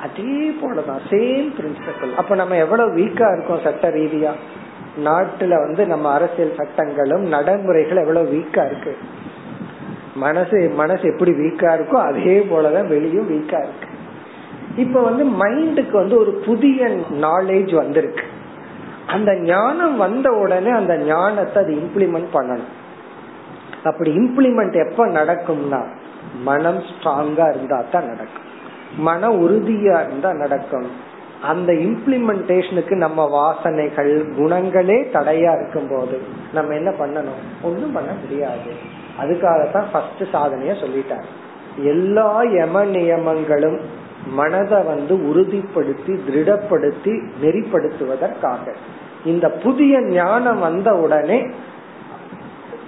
அதே போலதான் சேம் பிரின்சிபல் அப்ப நம்ம எவ்வளவு வீக்கா இருக்கோம் சட்ட ரீதியா? நாட்டுல வந்து நம்ம அரசியல் சட்டங்களும் நடைமுறைகள் எவ்வளவு வீக்கா இருக்கு? மனசு மனசு எப்படி வீக்கா இருக்கோ அதே போலதான் வெளியும் வீக்கா இருக்கு. இப்ப வந்து மைண்டுக்கு வந்து ஒரு புதிய நாலேஜ் வந்திருக்கு. அந்த ஞானம் வந்த உடனே அந்த ஞானத்தை அது இம்ப்ளிமெண்ட் பண்ணணும். அப்படி இம்ப்ளிமெண்ட் எப்ப நடக்கும்னா மனம் ஸ்ட்ராங்கா இருந்தா தான் நடக்கும். மன உறுதியா இருந்தா நடக்கும். அந்த இம்ப்ளிமெண்டேஷனுக்கு நம்ம வாசனைகள் குணங்களே தடையா இருக்கும் போது நம்ம என்ன பண்ணணும்? ஒன்றும் பண்ண முடியாது. அதுக்காகத்தான் ஃபர்ஸ்ட் சாதனைய சொல்லிட்டார். எல்லா யம நியமங்களும் மனதை வந்து உறுதிப்படுத்தி திருடப்படுத்தி நெறிப்படுத்துவதற்காக. இந்த புதிய ஞானம் வந்த உடனே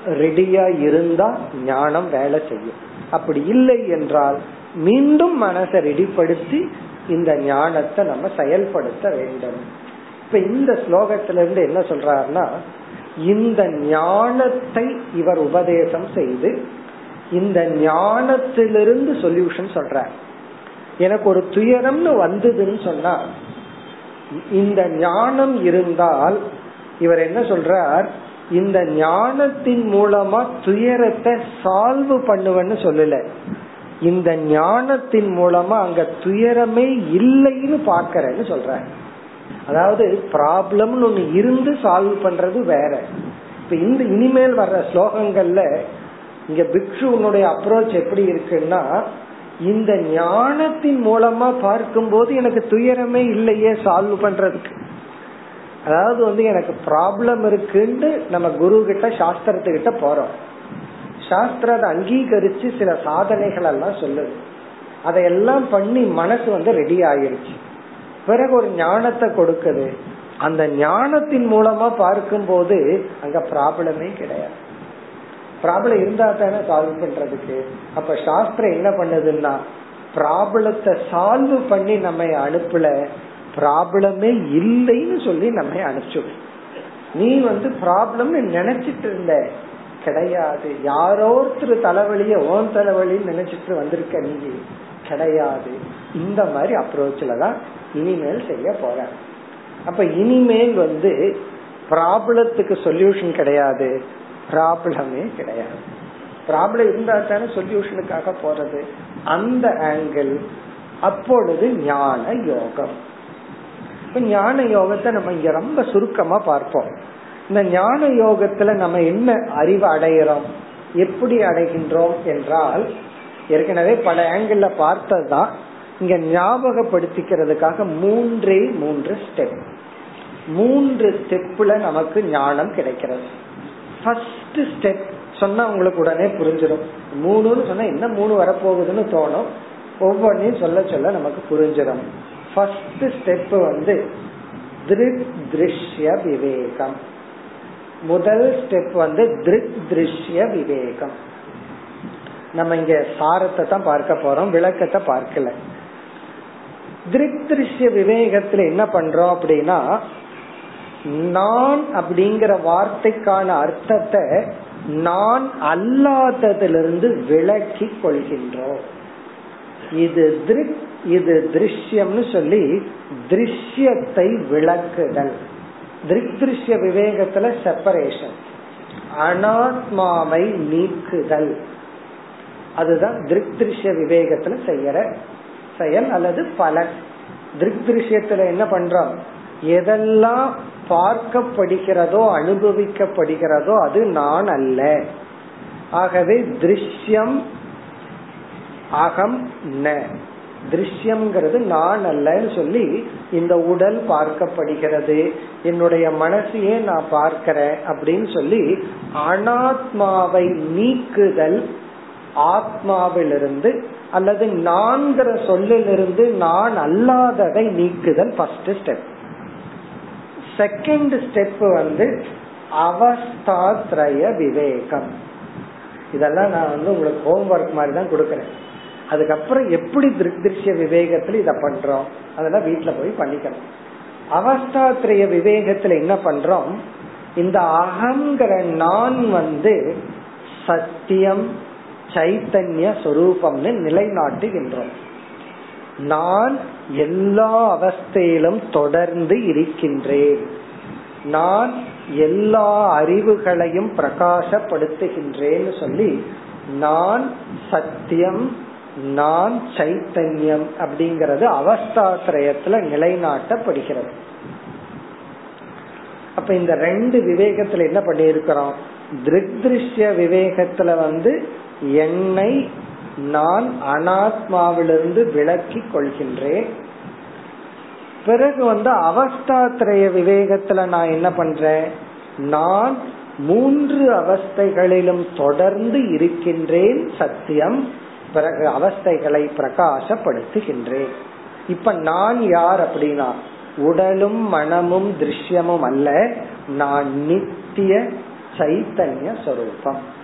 ரெடியா இருந்தா ஞானம் வேலை செய்யும். அப்படி இல்லை என்றால் மீண்டும் மனசை ரெடிப்படுத்தி இந்த ஞானத்தை நம்ம செயல்படுத்த வேண்டும். இப்ப இந்த ஸ்லோகத்துல இருந்து என்ன சொல்றாருன்னா இந்த ஞானத்தை இவர் உபதேசம் செய்து இந்த ஞானத்திலிருந்து சொல்யூஷன் சொல்றார். எனக்கு ஒரு துயரம்னு வந்ததுன்னு சொன்னா இந்த ஞானம் இருந்தால் இவர் என்ன சொல்றார்? இந்த ஞானத்தின் மூலமா துயரத்தை சால்வ் பண்ணுவேன்னு சொல்லல. இந்த ஞானத்தின் மூலமா அங்க துயரமே இல்லைன்னு பாக்கிறேன்னு சொல்ற அதாவது ப்ராப்ளம்னு ஒண்ணு இருந்து சால்வ் பண்றது வேற. இப்ப இந்த இனிமேல் வர்ற ஸ்லோகங்கள்ல இங்க பிக்ஷுனுடைய அப்ரோச் எப்படி இருக்குன்னா இந்த ஞானத்தின் மூலமா பார்க்கும்போது எனக்கு துயரமே இல்லையே சால்வ் பண்றதுக்கு. அதாவது வந்து எனக்கு ப்ராப்ளம் இருக்குன்னு நம்ம குரு கிட்ட சாஸ்திரத்துக்கிட்ட போறோம். சாஸ்திரத்தை அங்கீகரிச்சு சில சாதனைகள் எல்லாம் சொல்லுது. அதையெல்லாம் பண்ணி மனசு வந்து ரெடி ஆயிருச்சு. பிறகு ஒரு ஞானத்தை கொடுக்குது. அந்த ஞானத்தின் மூலமா பார்க்கும்போது அங்க ப்ராப்ளமே கிடையாது. ப்ராப்ளம் இருந்தா தானே சால்வ் பண்றதுக்கு. அப்ப சாஸ்திரம் என்ன பண்ணுதுன்னா ப்ராப்ளத்தை சால்வ் பண்ணி நம்ம அனுப்பல. ப்ராப்ளமே இல்லைன்னு சொல்லி நம்ம அனுப்பிச்சுடும் நீ வந்து ப்ராப்ளம்னு நினைச்சிட்டு இருந்த. கிடையாது. யாரோ ஒருத்தர் தலைவலிய ஓன் தலைவலின்னு நினைச்சிட்டு வந்திருக்க நீ. கிடையாது. இந்த மாதிரி அப்ரோச்ல தான் இனிமேல் செய்ய போற. அப்ப இனிமேல் வந்து ப்ராப்ளத்துக்கு சொல்யூஷன் கிடையாது. ப்ராப்ளமே கிடையாது. ப்ராப்ளம் இருந்தா தானே சொல்யூஷனுக்காக போறது. அந்த ஆங்கிள் அப்பொழுது ஞான யோகம். இப்ப ஞான யோகத்தை நம்ம இங்க ரொம்ப சுருக்கமா பார்ப்போம். இந்த ஞான யோகத்துல நம்ம என்ன அறிவு அடைகிறோம் எப்படி அடைகின்றோம் என்றால் ஏற்கனவே பல ஆங்கிள் பார்த்ததுதான் இங்க ஞாபகப்படுத்திக்கிறதுக்காக மூன்றே மூன்று ஸ்டெப் மூன்று ஸ்டெப்ல நமக்கு ஞானம் கிடைக்கிறது. ஃபர்ஸ்ட் ஸ்டெப் சொன்னா உங்களுக்கு உடனே புரிஞ்சிடும். மூணுன்னு சொன்னா என்ன மூணு வரப்போகுதுன்னு தோணும். ஒவ்வொன்றையும் சொல்ல சொல்ல நமக்கு புரிஞ்சிடும். ஃபர்ஸ்ட் ஸ்டெப் வந்து திருக் திருஷ்ய விவேகம். முதல் ஸ்டெப் வந்து திருக் திருஷ்ய விவேகம். நம்ம இங்க சாரத்தை தான் பார்க்க போறோம் விளக்கத்தை பார்க்கல. திருக் திருஷ்ய விவேகத்துல என்ன பண்றோம் அப்படின்னா நான் அப்படிங்கிற வார்த்தைக்கான அர்த்தத்தை நான் அல்லாததிலிருந்து விளக்கி கொள்கின்றோம். இது திருக் இது திருஷ்யம்னு சொல்லி திருஷ்யத்தை விளக்குதல். திருக் திருஷ்ய விவேகத்துல செப்பரேஷன் அனாத்மாவை நீக்குதல். அதுதான் திருக் திருஷ்ய விவேகத்துல செய்யற செயல் அல்லது பலன். திருக் திருஷ்யத்துல என்ன பண்றோம்? எதெல்லாம் பார்க்கப்படுகிறதோ அனுபவிக்கப்படுகிறதோ அது நான் அல்ல. ஆகவே திருஷ்யம் அகம் ந. திருஷ்யம்ங்கிறது நான் அல்லன்னு சொல்லி இந்த உடல் பார்க்கப்படுகிறது. என்னுடைய மனசையே நான் பார்க்கிறேன் அப்படின்னு சொல்லி அனாத்மாவை நீக்குதல் ஆத்மாவிலிருந்து அல்லது நான்கிற சொல்லிலிருந்து நான் அல்லாததை நீக்குதல் ஃபர்ஸ்ட் ஸ்டெப் செகண்ட் ஸ்டெப் வந்து அவஸ்தாத்ரய விவேகம். இதெல்லாம் நான் வந்து உங்களுக்கு ஹோம்ஒர்க் மாதிரி தான் கொடுக்கறேன். அதுக்கப்புறம் எப்படி திருஷ்ய விவேகத்துல இத பண்றோம்? அதெல்லாம் வீட்டுல போய் பண்ணிக்கணும். அவஸ்தாத்திரைய விவேகத்துல என்ன பண்றோம்? இந்த அகங்கிற நான் வந்து சத்தியம் சைத்தன்ய சொரூபம்னு நிலைநாட்டுகின்றோம். நான் எல்லா அவஸ்தையிலும் தொடர்ந்து இருக்கின்றேன். நான் எல்லா அறிவுகளையும் பிரகாசப்படுத்துகின்றேன்னு சொல்லி நான் சத்தியம் நான் சைத்தன்யம் அப்படிங்கறது அவஸ்தாத்திரயத்துல நிலைநாட்டப்படுகிறது. அப்ப இந்த ரெண்டு விவேகத்துல என்ன பண்ணியிருக்கிறோம்? திருஷ்ய விவேகத்துல வந்து என்னை நான் அனாத்மாவிலிருந்து விளக்கி கொள்கின்றேன். பிறகு வந்து அவஸ்தாத்திரைய விவேகத்துல நான் என்ன பண்றேன்? நான் மூன்று அவஸ்தைகளிலும் தொடர்ந்து இருக்கின்றேன் சத்தியம். பிறகு அவஸ்தைகளை பிரகாசப்படுத்துகின்றேன். இப்ப நான் யார் அப்படின்னா உடலும் மனமும் திருஷ்யமும் அல்ல நான் நித்திய சைத்தன்ய சொரூபம்.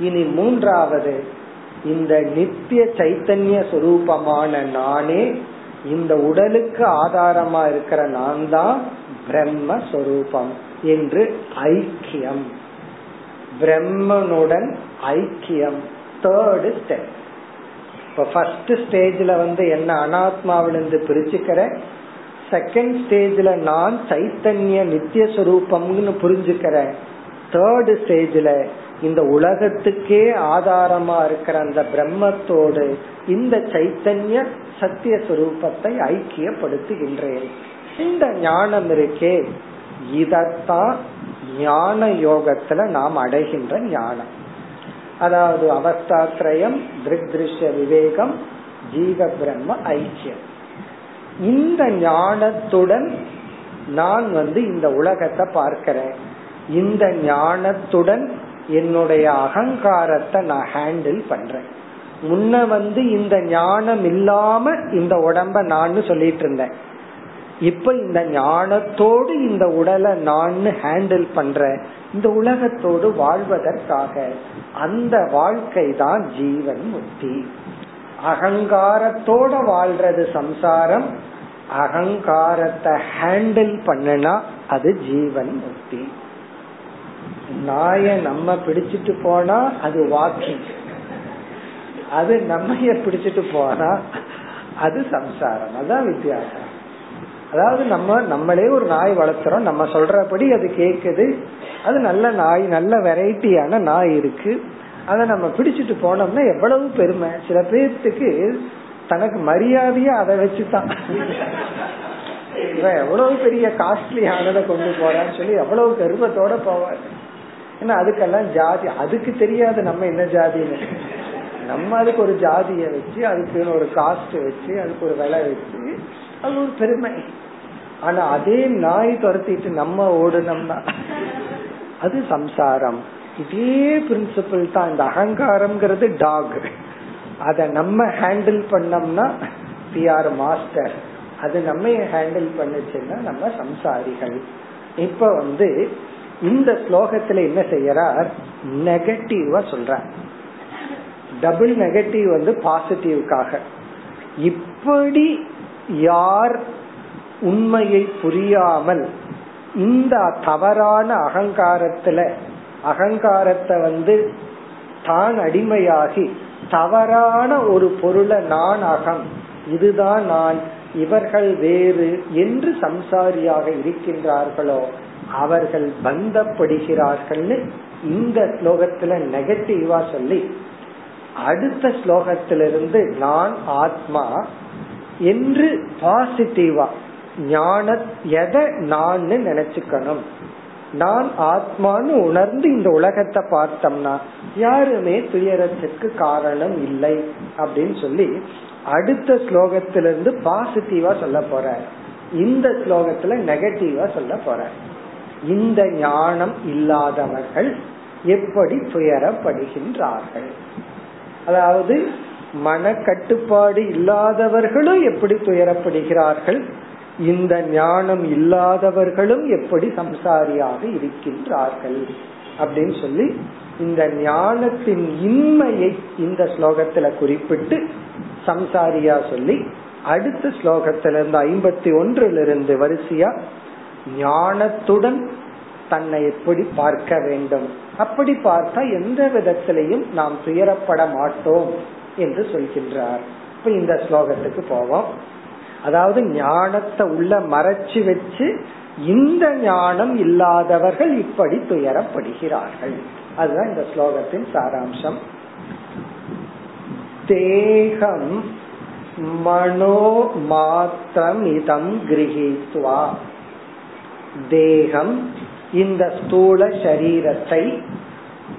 இனி மூன்றாவது இந்த நித்திய சைத்தன்ய சொரூபமான நானே இந்த உடலுக்கு ஆதாரமா இருக்கிற நான் தான் பிரம்மஸ்வரூபம் என்று ஐக்கியம். பிரம்மனுடன் ஐக்கியம். தேர்டு ஸ்டெப் இப்ப ஃபர்ஸ்ட் ஸ்டேஜ்ல வந்து என்ன அனாத்மாவிலிருந்து பிரிச்சுக்கிற? செகண்ட் ஸ்டேஜ்ல நான் சைத்தன்ய நித்திய சுரூபம்னு புரிஞ்சுக்கிறேன் தேர்டு ஸ்டேஜ்ல இந்த உலகத்துக்கே ஆதாரமா இருக்கிற அந்த பிரம்மத்தோடு இந்த சைத்தன்ய சத்திய சுரூபத்தை ஐக்கியப்படுத்துகின்றேன். இந்த ஞானம் இருக்கே. இதத்தான் ஞான யோகத்துல நாம் அடைகின்ற ஞானம். அதாவது அவஸ்தாத்ரயம் திருஷ்ய விவேகம் ஜீவ பிரம்ம ஐக்கியம். இந்த ஞானத்துடன் நான் வந்து இந்த உலகத்தை பார்க்கிறேன். இந்த ஞானத்துடன் என்னுடைய அகங்காரத்தை நான் ஹேண்டில் பண்றேன். முன்ன வந்து இந்த ஞானம் இல்லாம இந்த உடம்ப நான் சொல்லிட்டு இருந்தேன். இப்ப இந்த ஞானத்தோடு இந்த உடலை நான் ஹேண்டில் பண்ற இந்த உலகத்தோடு வாழ்வதற்காக அந்த வாழ்க்கை தான் ஜீவன் முக்தி. அகங்காரத்தோட வாழ்றது சம்சாரம் அகங்காரத்தை ஹேண்டில் பண்ணனா அது ஜீவன் முக்தி. நாய நம்ம பிடிச்சிட்டு போனா அது வாக்கிங் அது நம்ம பிடிச்சிட்டு போனா அது சம்சாரம். அதான் வித்தியாசம். அதாவது நம்ம நம்மளே ஒரு நாய் வளர்த்துறோம். நம்ம சொல்றபடி அது கேக்குது. அது நல்ல நாய் நல்ல வெரைட்டியான நாய் இருக்கு. அதை நம்ம பிடிச்சிட்டு போனோம்னா எவ்வளவு பெருமை. சில பேர்த்துக்கு தனக்கு மரியாதையா அதை வச்சுதான். இவன் எவ்வளவு பெரிய காஸ்ட்லியானதை கொண்டு போறான்னு சொல்லி எவ்வளவு கர்வத்தோட போவார். ஏன்னா அதுக்கெல்லாம் ஜாதி அதுக்கு தெரியாது நம்ம என்ன ஜாதின்னு. நம்ம அதுக்கு ஒரு ஜாதிய வச்சு அதுக்கு ஒரு காஸ்ட் வச்சு அதுக்கு ஒரு விலை வச்சு அது ஒரு பெருமை. ஆனா அதே நாய் துரத்திட்டு நம்ம ஓடுனோம்னா அது சம்சாரம். இதே பிரின்சிபிள் தான் இந்த அகங்காரம்ங்கிறது டாக் அத நம்ம ஹேண்டில் பண்ணோம்னா பி ஆர் மாஸ்டர் அது நம்ம ஹேண்டில் பண்ணுச்சுன்னா நம்ம சம்சாரிகள். இப்ப வந்து இந்த ஸ்லோகத்துல என்ன செய்யறார்? நெகட்டிவா சொல்றார். டபுள் நெகட்டிவ் வந்து பாசிட்டிவ்காக இப்படி யார் உண்மையை புரியாமல் இந்த தவறான அகங்காரத்துல அகங்காரத்தை வந்து தான் அடிமையாகி தவறான ஒரு பொருளை நான் அகம் இதுதான் நான் இவர்கள் வேறு என்று சம்சாரியாக இருக்கின்றார்களோ அவர்கள் பந்தப்படுகிறார்கள்னு இந்த ஸ்லோகத்துல நெகட்டிவா சொல்லி அடுத்த ஸ்லோகத்திலிருந்து நான் ஆத்மா என்று பாசிட்டிவா ஞான எதை நான் நினைச்சுக்கணும். நான் ஆத்மான்னு உணர்ந்து இந்த உலகத்தை பார்த்தோம்னா யாருமே துயரத்துக்கு காரணம் இல்லை அப்படின்னு சொல்லி அடுத்த ஸ்லோகத்திலிருந்து பாசிட்டிவா சொல்ல போற இந்த ஸ்லோகத்துல நெகட்டிவா சொல்ல போற இந்த ஞானம் இல்லாதவர்கள் எப்படி துயரப்படுகின்றார்கள்? அதாவது மன கட்டுப்பாடு இல்லாதவர்களும் எப்படி துயரப்படுகிறார்கள்? இந்த ஞானம் இல்லாதவர்களும் எப்படி சம்சாரியாக இருக்கின்றார்கள்? அப்படின்னு சொல்லி இந்த ஞானத்தின் இன்மையை இந்த ஸ்லோகத்துல குறிப்பிட்டு சம்சாரியா சொல்லி அடுத்த ஸ்லோகத்திலிருந்து ஐம்பத்தி ஒன்றிலிருந்து வரிசையா ஞானத்துடன் தன்னை எப்படி பார்க்க வேண்டும்? அப்படி பார்த்தா எந்த விதத்திலையும் நாம் துயரப்பட மாட்டோம் என்று சொல்கின்றார். இப்ப இந்த ஸ்லோகத்துக்கு போவோம். அதாவது ஞானத்தை உள்ள மறைச்சு வச்சு இந்த ஞானம் இல்லாதவர்கள் இப்படி துயரப்படுகிறார்கள். அதுதான் இந்த ஸ்லோகத்தின் சாராம்சம். தேகம் மனோ மாத்திரம் இதம் கிரகித்வா. தேகம் இந்த ஸ்தூல சரீரத்தை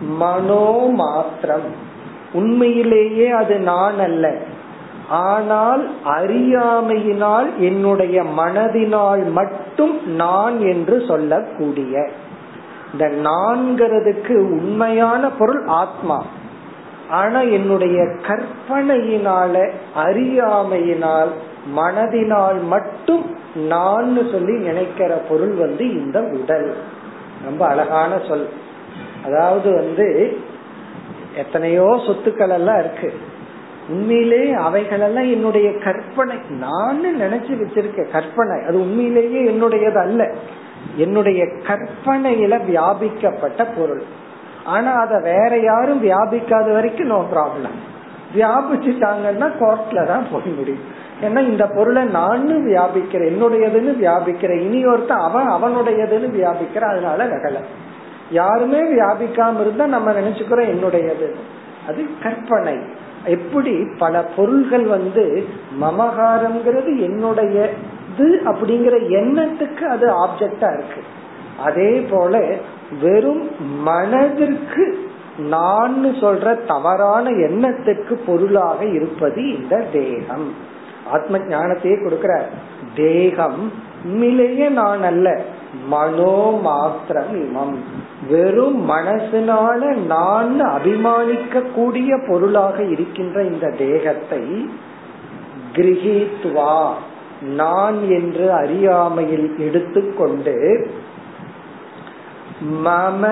மனோ மாத்திரம் உண்மையிலேயே அது நான் அல்ல ஆனால் அறியாமையினால் என்னுடைய மனதினால் மட்டும் நான் என்று சொல்லக்கூடிய. இந்த நான்கிறதுக்கு உண்மையான பொருள் ஆத்மா. ஆனா என்னுடைய கற்பனையினால அறியாமையினால் மனதினால் மட்டும் நான் சொல்லி நினைக்கிற பொருள் வந்து இந்த உடல். ரொம்ப அழகான சொல். அதாவது வந்து எத்தனையோ சொத்துக்கள் எல்லாம் இருக்கு. உண்மையிலே அவைகளெல்லாம் என்னுடைய கற்பனை. நான் நினைச்சு வச்சிருக்கேன் கற்பனை. அது உண்மையிலேயே என்னுடையது அல்ல. என்னுடைய கற்பனையில வியாபிக்கப்பட்ட பொருள். ஆனா அத வேற யாரும் வியாபிக்காத வரைக்கும் நோ ப்ராப்ளம் வியாபிச்சுட்டாங்கன்னா கோர்ட்ல தான் போய் முடியும். ஏன்னா இந்த பொருளை நான் வியாபிக்கிறேன் என்னுடையதுன்னு வியாபிக்கிறேன் இனி ஒருத்தன் அவன் அவனுடையதுன்னு வியாபிக்கிற அதனால நகல யாருமே வியாபிக்காம இருந்தா நம்ம நினைச்சுக்கிறோம் என்னுடையது. அது கற்பனை. எப்படி பல பொருள்கள் வந்து மமகாரம்ங்கிறது என்னுடையது அப்படிங்கிற எண்ணத்துக்கு அது ஆப்ஜெக்டா இருக்கு. அதே போல வெறும் மனதிற்கு நான் சொல்ற தவறான எண்ணத்துக்கு பொருளாக இருப்பது இந்த தேகம். ஆத்ம ஞானத்தையே கொடுக்கிறார் தேகம் உண்மையிலேயே நான் அல்ல மனோ மாத்திரம் இமம் வெறும் மனசினால நான் அபிமானிக்க கூடிய பொருளாக இருக்கின்ற இந்த தேகத்தை கிரகித்வா. நான் என்று அறியாமையில் எடுத்துக்கொண்டு மம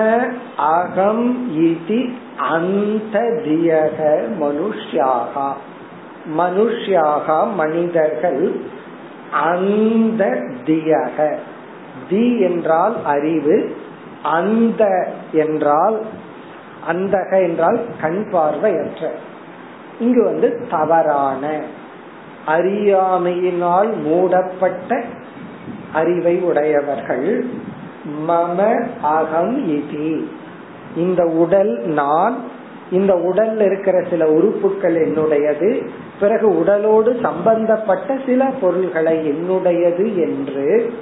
அகம் இதி அந்த தியக மனுஷ்யாக மனிதர்கள் அந்த தியக. தி என்றால் அறிவு அந்த என்றால் அந்தக என்றால் கண் பார்வையற்ற. இங்கு வந்து தவறான அறியாமையினால் மூடப்பட்ட அறிவை உடையவர்கள் மம அகம் இதி. இந்த உடல் நான் இந்த உடல்ல இருக்கிற சில உறுப்புகள் என்னுடையது பிறகு உடலோடு சம்பந்தப்பட்ட சில பொருள்களை என்னுடையது என்று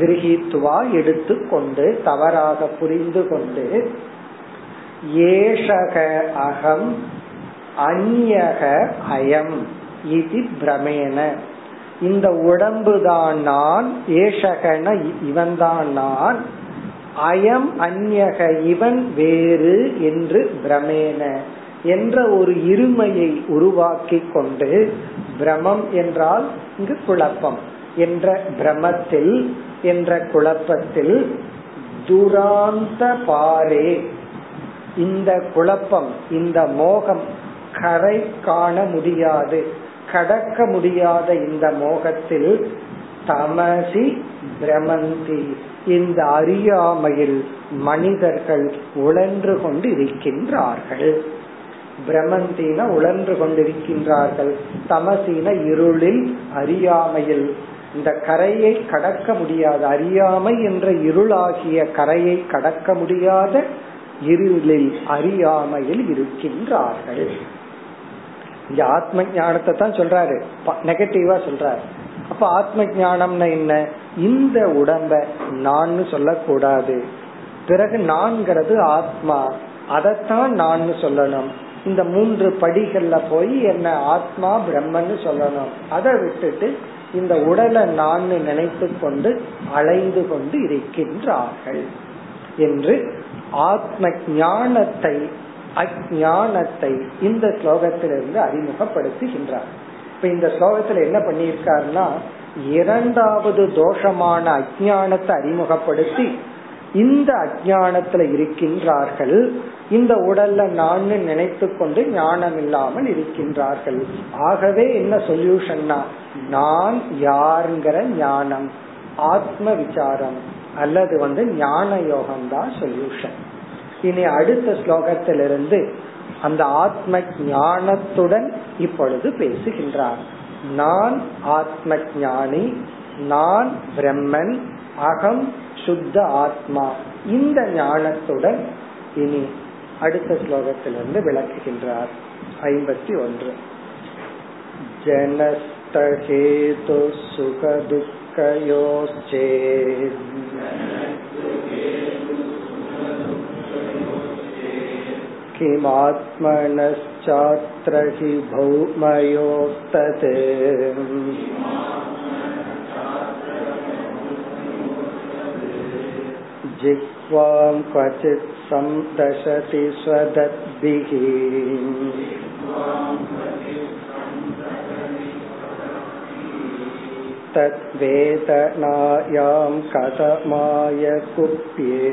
கிரகித்துவா எடுத்துக்கொண்டு தவறாக புரிந்து கொண்டு ஏஷக அகம் அந்யக அயம் இது பிரமேன. இந்த உடம்புதான் நான் ஏஷகன இவன்தான் நான் அயம் அந்யக இவன் வேறு என்று பிரமேன என்ற ஒரு இருமையை உருவாக்கி கொண்டு பிரமம் என்றால் இங்கு குழப்பம் என்ற பிரமத்தில் என்ற குழப்பத்தில் துராந்த பாரே. இந்த குழப்பம் இந்த மோகம் கரை காண முடியாது. கடக்க முடியாத இந்த மோகத்தில் தமசி பிரமந்தி. இந்த அறியாமையில் மனிதர்கள் உழன்று கொண்டு இருக்கின்றார்கள் பிரமந்தின உழன்று கொண்டிருக்கின்றார்கள். தமசின இருளில் அறியாமையில் இந்த கரையை கடக்க முடியாத அறியாமை என்ற இருளாகிய கரையை கடக்க முடியாத இருளில் அறியாமையில் இருக்கின்றார்கள். இங்க ஆத்ம ஞானத்தை தான் சொல்றாரு நெகட்டிவா சொல்றாரு. அப்ப ஆத்ம ஞானம்னா என்ன? இந்த உடம்ப நான் சொல்லக்கூடாது. பிறகு நான்கிறது ஆத்மா. அதைத்தான் நான் சொல்லணும். இந்த மூன்று படிகள்ல போய் என்ன ஆத்மா பிரம்மன்னு சொல்லணும். அதை விட்டுட்டு இந்த உடலை நான் நினைத்து கொண்டு அலைந்து கொண்டு இருக்கின்றார்கள் என்று ஆத்ம ஞானத்தை அஜானத்தை இந்த ஸ்லோகத்திலிருந்து அறிமுகப்படுத்துகின்றார். இப்ப இந்த ஸ்லோகத்துல என்ன பண்ணியிருக்காருன்னா இரண்டாவது தோஷமான அஜானத்தை அறிமுகப்படுத்தி இந்த அஜானத்துல இருக்கின்றார்கள். இந்த உடல்ல நான் நினைத்து கொண்டு ஞானம் இல்லாமல் இருக்கின்றார்கள். ஆகவே என்ன சொல்யூஷன்னா நான் யாருங்கிற ஞானம் ஆத்ம விசாரம் அல்லது வந்து ஞான யோகம் தான் சொல்யூஷன். இனி அடுத்த ஸ்லோகத்திலிருந்து அந்த ஆத்ம ஞானத்துடன் இப்பொழுது பேசுகின்றார். நான் ஆத்ம ஞானி நான் பிரம்மன் அகம் சுத்த ஆத்மா. இந்த ஞானத்துடன் இனி அடுத்த ஸ்லோகத்திலிருந்து விளக்குகின்றார். ஐம்பத்தி ஒன்று. जनस्तहेतु सुखदुःखयोश्चेत् किमात्मनश्चात्र हि भौमयोस्तत् जिह्वां क्वचित् सन्दशति स्वदद्भिः तद्वेदनायां कथमाय कुप्ये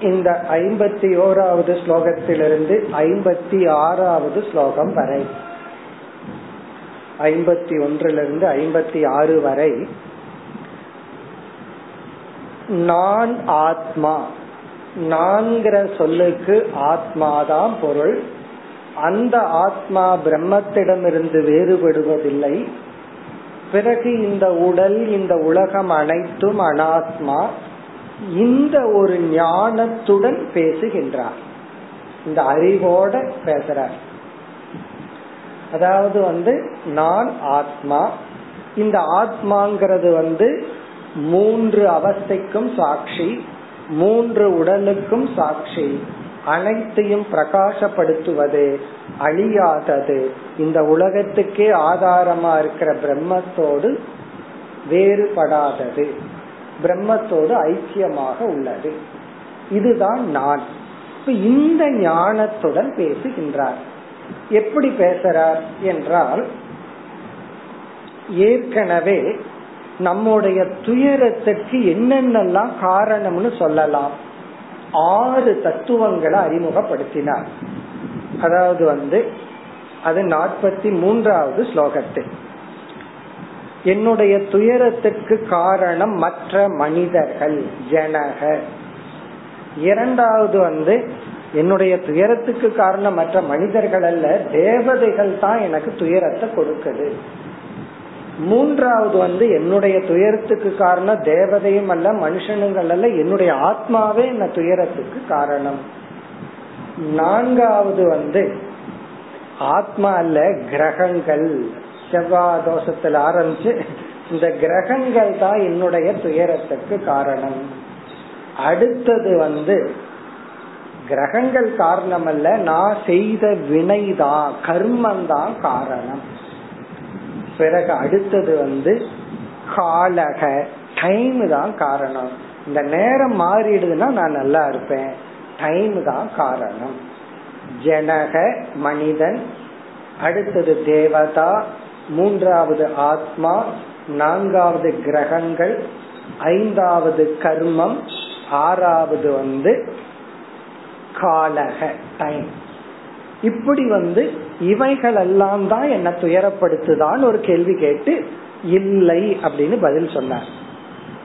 இந்த ஐம்பத்தி ஓராவது ஸ்லோகத்திலிருந்து ஐம்பத்தி ஆறாவது ஸ்லோகம் வரை. ஐம்பத்தி ஒன்றிலிருந்து ஐம்பத்தி ஆறு வரை. நான் ஆத்மா. நான்கிற சொல்லுக்கு ஆத்மாதான் பொருள். அந்த ஆத்மா பிரம்மத்திடமிருந்து வேறுபடுவதில்லை. பிறகு இந்த உடல் இந்த உலகம் அனைத்தும் அனாத்மா. இந்த ஒரு ஞானத்துடன் பேசுகின்றார். இந்த அறிவோட பேசுறார். அதாவது வந்து நான் ஆத்மா. இந்த ஆத்மாங்கிறது வந்து மூன்று அவஸ்தைக்கும் சாட்சி மூன்று உடலுக்கும் சாட்சி அனைத்தையும் பிரகாசப்படுத்துவது அழியாதது. இந்த உலகத்துக்கே ஆதாரமா இருக்கிற பிரம்மத்தோடு வேறுபடாதது. பிரம்மத்தோடு ஐக்கியமாக உள்ளது. இதுதான் நான் இப்ப இந்த ஞானத்துடன் பேசுகின்றார். எப்படி பேசுறார் என்றால் ஏற்கனவே நம்முடைய துயரத்துக்கு என்னென்னலாம் காரணம்னு சொல்லலாம். ஆறு தத்துவங்களை அறிமுகப்படுத்தினார். அதாவது வந்து அது நாற்பத்தி மூன்றாவது ஸ்லோகத்தில் என்னுடைய துயரத்துக்கு காரணம் மற்ற மனிதர்கள் ஜனக இரண்டாவது வந்து என்னுடைய துயரத்துக்கு காரணம் மற்ற மனிதர்கள் அல்ல தேவதைகள் தான் எனக்கு துயரத்தை கொடுக்குது. மூன்றாவது வந்து என்னுடைய துயரத்துக்கு காரணம் தேவதையும் அல்ல மனுஷனுங்கள் அல்ல என்னுடைய ஆத்மாவே என்ன துயரத்துக்கு காரணம். நான்காவது வந்து ஆத்மா அல்ல கிரகங்கள். செவ்வாய் தோஷத்தில் ஆரம்பிச்சு இந்த கிரகங்கள் தான் என்னுடைய துயரத்துக்கு காரணம். அடுத்தது வந்து கிரகங்கள் காரணம் அல்ல நான் செய்த வினைதான் கர்மம் தான் காரணம். பிறகு அடுத்தது வந்து காலக டைம் தான் காரணம். இந்த நேரம் மாறிடுதுன்னா நான் நல்லா இருப்பேன். டைம் தான் காரணம். ஜனக மனிதன் அடுத்தது தேவதா மூன்றாவது ஆத்மா நான்காவது கிரகங்கள் ஐந்தாவது கர்மம் ஆறாவது வந்து காலக டைம் இப்படி வந்து இவைகள் எல்லாம் தான் என்ன துயரப்படுத்துதான் ஒரு கேள்வி கேட்டு இல்லை அப்படின்னு பதில் சொன்னார்.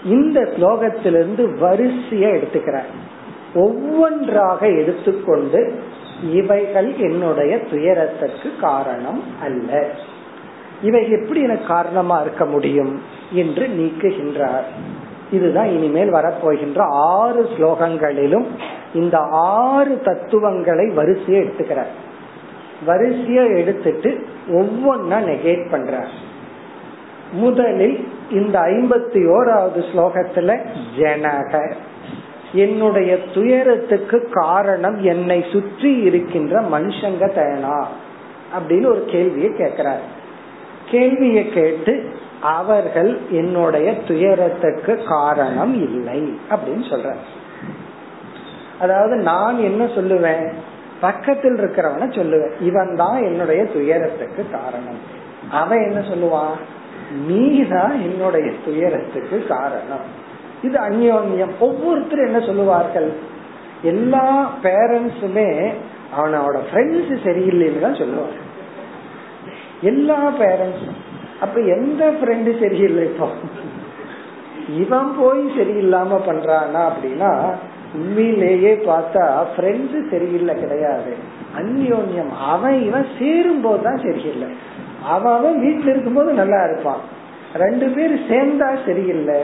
இந்த ஸ்லோகத்திலிருந்து வரிசைய எடுத்துக்கிறார். ஒவ்வொன்றாக எடுத்துக்கொண்டு இவைகள் என்னுடைய துயரத்திற்கு காரணம் அல்ல. இவை எப்படி எனக்கு காரணமா இருக்க முடியும் என்று நீக்குகின்றார். இதுதான் இனிமேல் வரப்போகின்ற ஆறு ஸ்லோகங்களிலும் இந்த ஆறு தத்துவங்களை வரிசையை எடுத்துக்கிறார். வரிசையை எடுத்துட்டு ஒவ்வொன்னா நெகேட் பண்றார். முதலில் இந்த ஐம்பத்தி ஓராவது ஸ்லோகத்துல ஜனக. என்னுடைய துயரத்துக்கு காரணம் என்னை சுற்றி இருக்கின்ற மனுஷங்க தேனா? அப்படின்னு ஒரு கேள்வியை கேட்கிறார். கேள்வியை கேட்டு அவர்கள் என்னுடைய துயரத்துக்கு காரணம் இல்லை அப்படின்னு சொல்ற அதாவது நான் என்ன சொல்லுவேன்? பக்கத்தில் இருக்கிறவன சொல்லுவேன். இவன் தான் என்னுடைய துயரத்துக்கு காரணம். அவன் என்ன சொல்லுவான்? நீதான் என்னுடைய துயரத்துக்கு காரணம். இது அந்யோன்யம். ஒவ்வொருத்தரும் என்ன சொல்லுவார்கள்? எல்லா பேரண்ட்ஸுமே அவனோட ஃப்ரெண்ட்ஸ் சரியில்லைன்னு தான் சொல்லுவாங்க. எல்லா பேரண்ட்ஸும் அப்ப எந்த ஃப்ரெண்டு சரியில்லை இப்போ? இவன் போய் சரியில்லாம பண்றானா அப்படின்னா உண்மையிலேயே பார்த்தா ஃப்ரெண்ட்ஸ் சரியில்லை கிடையாது. அந்யோன்யம். அவன் இவன் சேரும் போதுதான் சரியில்லை. அவன் அவன் வீட்டுல இருக்கும்போது நல்லா இருப்பான். ரெண்டு பேரும் சேர்ந்தா சரியில்லை.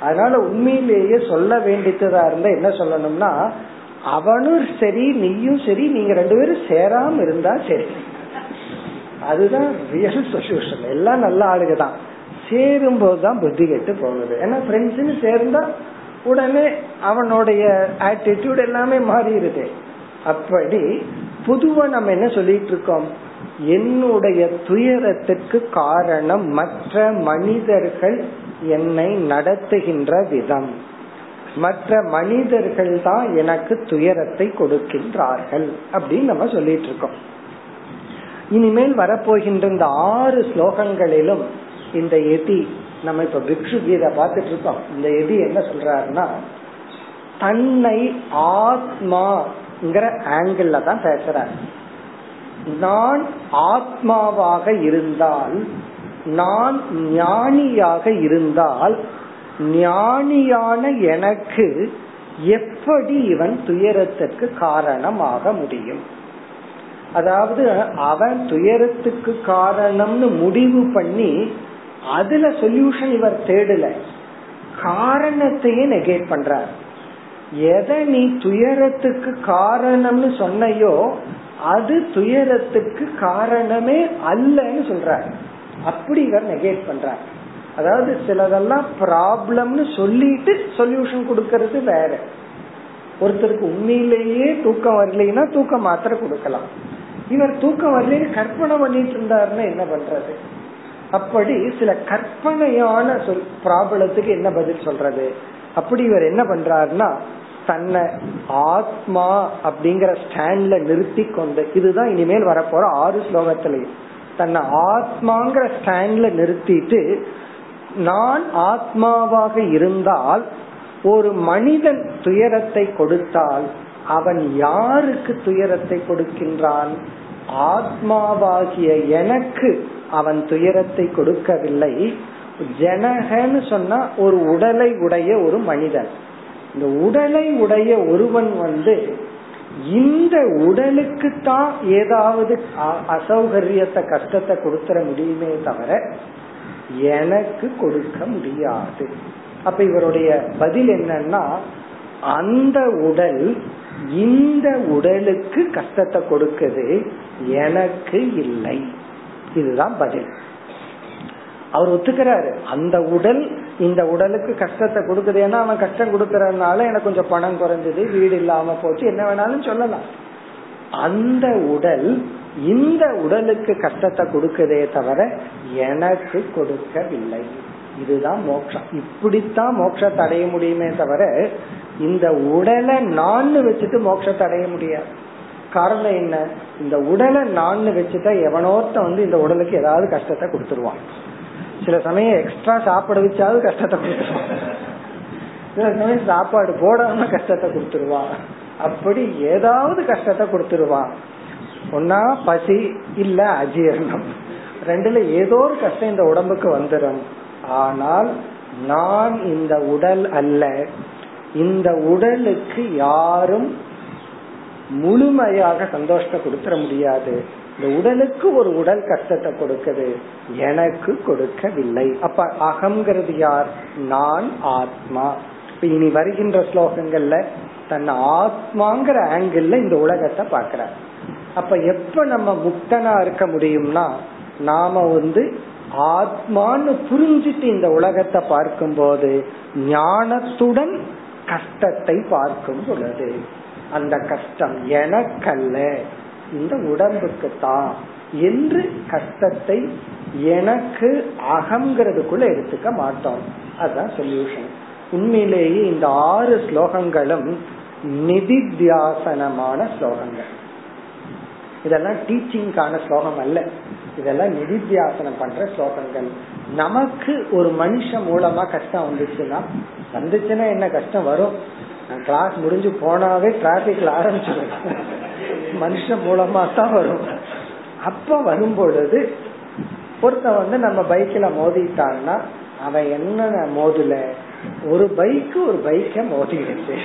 அதனால உண்மையிலேயே சொல்ல வேண்டியதா இருந்தா என்ன சொல்லணும்னா அவனும் சரி நீயும் சரி நீங்க ரெண்டு பேரும் சேராம இருந்தா சரி. அதுதான் ரியல் சொல்யூஷன் எல்லாம் நல்ல ஆளுக தான் சேரும் போதுதான் புத்தி கெட்டு போகுது. ஏன்னா ஃப்ரெண்ட்ஸ்னு சேர்ந்தா உடனே அவனுடைய ஆட்டிடியூட் எல்லாமே மாறிடுது. அப்படி பொதுவா நம்ம என்ன சொல்லிட்டு இருக்கோம்? என்னுடைய துயரத்துக்கு காரணம் மற்ற மனிதர்கள் என்னை நடத்துகின்ற விதம். மற்ற மனிதர்கள் தான் எனக்கு துயரத்தை கொடுக்கின்றார்கள். அப்படின்னு நம்ம சொல்லிட்டு இருக்கோம். இனிமேல் வரப்போகின்ற இந்த ஆறு ஸ்லோகங்களிலும் இந்த எதி நம்ம இப்ப பிக்ஷு கீதை பார்த்துட்டு இருக்கோம். இந்த எதி என்ன சொல்றாருன்னா தன்னை ஆத்மாங்கிற ஆங்கிள் தான் பேசுறார். நான் ஆத்மாவாக இருந்தால் நான் ஞானியாக இருந்தால் ஞானியான எனக்கு எப்படி இவன் துயரத்திற்கு காரணமாக முடியும்? அதாவது அவன் துயரத்துக்கு காரணம்னு முடிவு பண்ணி அதுல சொல்யூஷன் இவர் தேடல. காரணத்தையே நெகேட் பண்றார். எதை நீ துயரத்துக்கு காரணம்னு சொன்னையோ அது துயரத்துக்கு காரணமே அல்லன்னு சொல்றார். அப்படி இவர் நெகேட் பண்றார். அதாவது சிலதெல்லாம் ப்ராப்ளம்னு சொல்லிட்டு சொல்யூஷன் கொடுக்கறது வேற. ஒருத்தருக்கு உண்மையிலேயே தூக்கம் வரலைன்னா தூக்கம் மாத்திரை கொடுக்கலாம். இவர் தூக்கம் வரலன்னு கற்பனை பண்ணிட்டு இருந்தாருன்னா என்ன பண்றது? அப்படி சில கற்பனையான சொல் ப்ராப்ளத்துக்கு என்ன பதில் சொல்றது? அப்படி இவர் என்ன பண்றாருன்னா தன்னை ஆத்மா அப்படிங்கிற ஸ்டாண்ட்ல நிறுத்தி கொண்டு இதுதான் இனிமேல் வரப்போற ஆறு ஸ்லோகத்திலையும் தன்னை ஆத்மாங்கிற ஸ்டாண்ட்ல நிறுத்திட்டு நான் ஆத்மாவாக இருந்தால் ஒரு மனிதன் துயரத்தை கொடுத்தால் அவன் யாருக்கு துயரத்தை கொடுக்கின்றான்? ஆத்மாவாகிய எனக்கு அவன் துயரத்தை கொடுக்கவில்லை. ஜனகன்னு சொன்னா ஒரு உடலை உடைய ஒரு மனிதன். இந்த உடலை உடைய ஒருவன் வந்து இந்த உடலுக்கு தான் ஏதாவது அசௌகரியத்தை கஷ்டத்தை கொடுத்துட முடியுமே தவிர எனக்கு கொடுக்க முடியாது. அப்ப இவருடைய பதில் என்னன்னா அந்த உடல் இந்த உடலுக்கு கஷ்டத்தை கொடுக்குது எனக்கு இல்லை. இதுதான் பதில். அவர் ஒத்துக்கிறாரு. அந்த உடல் இந்த உடலுக்கு கஷ்டத்தை கொடுக்குது. ஏன்னா அவன் கஷ்டம் கொடுக்கறதுனால எனக்கு கொஞ்சம் பணம் குறைஞ்சது வீடு இல்லாம போச்சு. என்ன வேணாலும் சொல்லலாம். அந்த உடல் இந்த உடலுக்கு கஷ்டத்தை கொடுக்கதே தவிர எனக்கு கொடுக்கவில்லை. இதுதான் மோட்சம். இப்படித்தான் மோட்சத்தை அடைய முடியுமே தவிர இந்த உடலை நான் வச்சுட்டு மோட்சத்தை அடைய முடியாது. காரணம் என்ன? இந்த உடலை நான் வச்சுட்டா எவனோத்த வந்து இந்த உடலுக்கு ஏதாவது கஷ்டத்தை கொடுத்துருவான். சில சமயம் எக்ஸ்ட்ரா சாப்பாடு வச்சாவது கஷ்டத்தை கொடுத்துருவான். சில சமயம் சாப்பாடு போடாம கஷ்டத்தை கொடுத்துருவான். அப்படி ஏதாவது கஷ்டத்தை கொடுத்துருவான். ஒன்னா பசி இல்ல அஜீரணம். ரெண்டுல ஏதோ ஒரு கஷ்டம் இந்த உடம்புக்கு வந்துடும் ஆனால் நான் இந்த உடல் அல்ல. இந்த உடலுக்கு யாரும் முழுமையாக சந்தோஷத்தை கொடுத்துட முடியாது. இந்த உடலுக்கு ஒரு உடல் கஷ்டத்தை கொடுக்குது. எனக்கு கொடுக்கவில்லை. அப்ப அகங்கிறது யார்? நான் ஆத்மா. இனி வருகின்ற ஸ்லோகங்கள்ல தன் ஆத்மாங்கிற ஆங்கிள் இந்த உலகத்தை பாக்கிறார் அப்ப எப்ப நம்ம முக்தனா இருக்க முடியும்னா நாம வந்து ஆத்மான்னு புரிஞ்சிட்டு இந்த உலகத்தை பார்க்கும் போது ஞானத்துடன் கஷ்டத்தை பார்க்கும் பொழுது அந்த கஷ்டம் எனக்கல்ல இந்த உடம்புக்கு தான் என்று கஷ்டத்தை எனக்கு அகங்கிறதுக்குள்ள எடுத்துக்க மாட்டோம். அதுதான் சொல்யூஷன் உண்மையிலேயே இந்த ஆறு ஸ்லோகங்களும் நிதித்தியாசனமான ஸ்லோகங்கள். இதெல்லாம் டீச்சிங்கான ஸ்லோகம் அல்ல. இதெல்லாம் நிதித்தியாசனம் பண்ற ஸ்லோகங்கள். நமக்கு ஒரு மனுஷன் மூலமா கஷ்டம் வந்துச்சுன்னா வந்துச்சுன்னா என்ன கஷ்டம் வரும்? கிளாஸ் முடிஞ்சு போனாவே டிராபிக்ல ஆரம்பிச்சிடும். மனுஷன் மூலமா தான் வரும். அப்ப வரும் பொழுது ஒருத்த வந்து நம்ம பைக்ல மோதிட்டான்னா அவன் என்ன மோதல? ஒரு பைக்கு ஒரு பைக்க மோதிடுச்சு.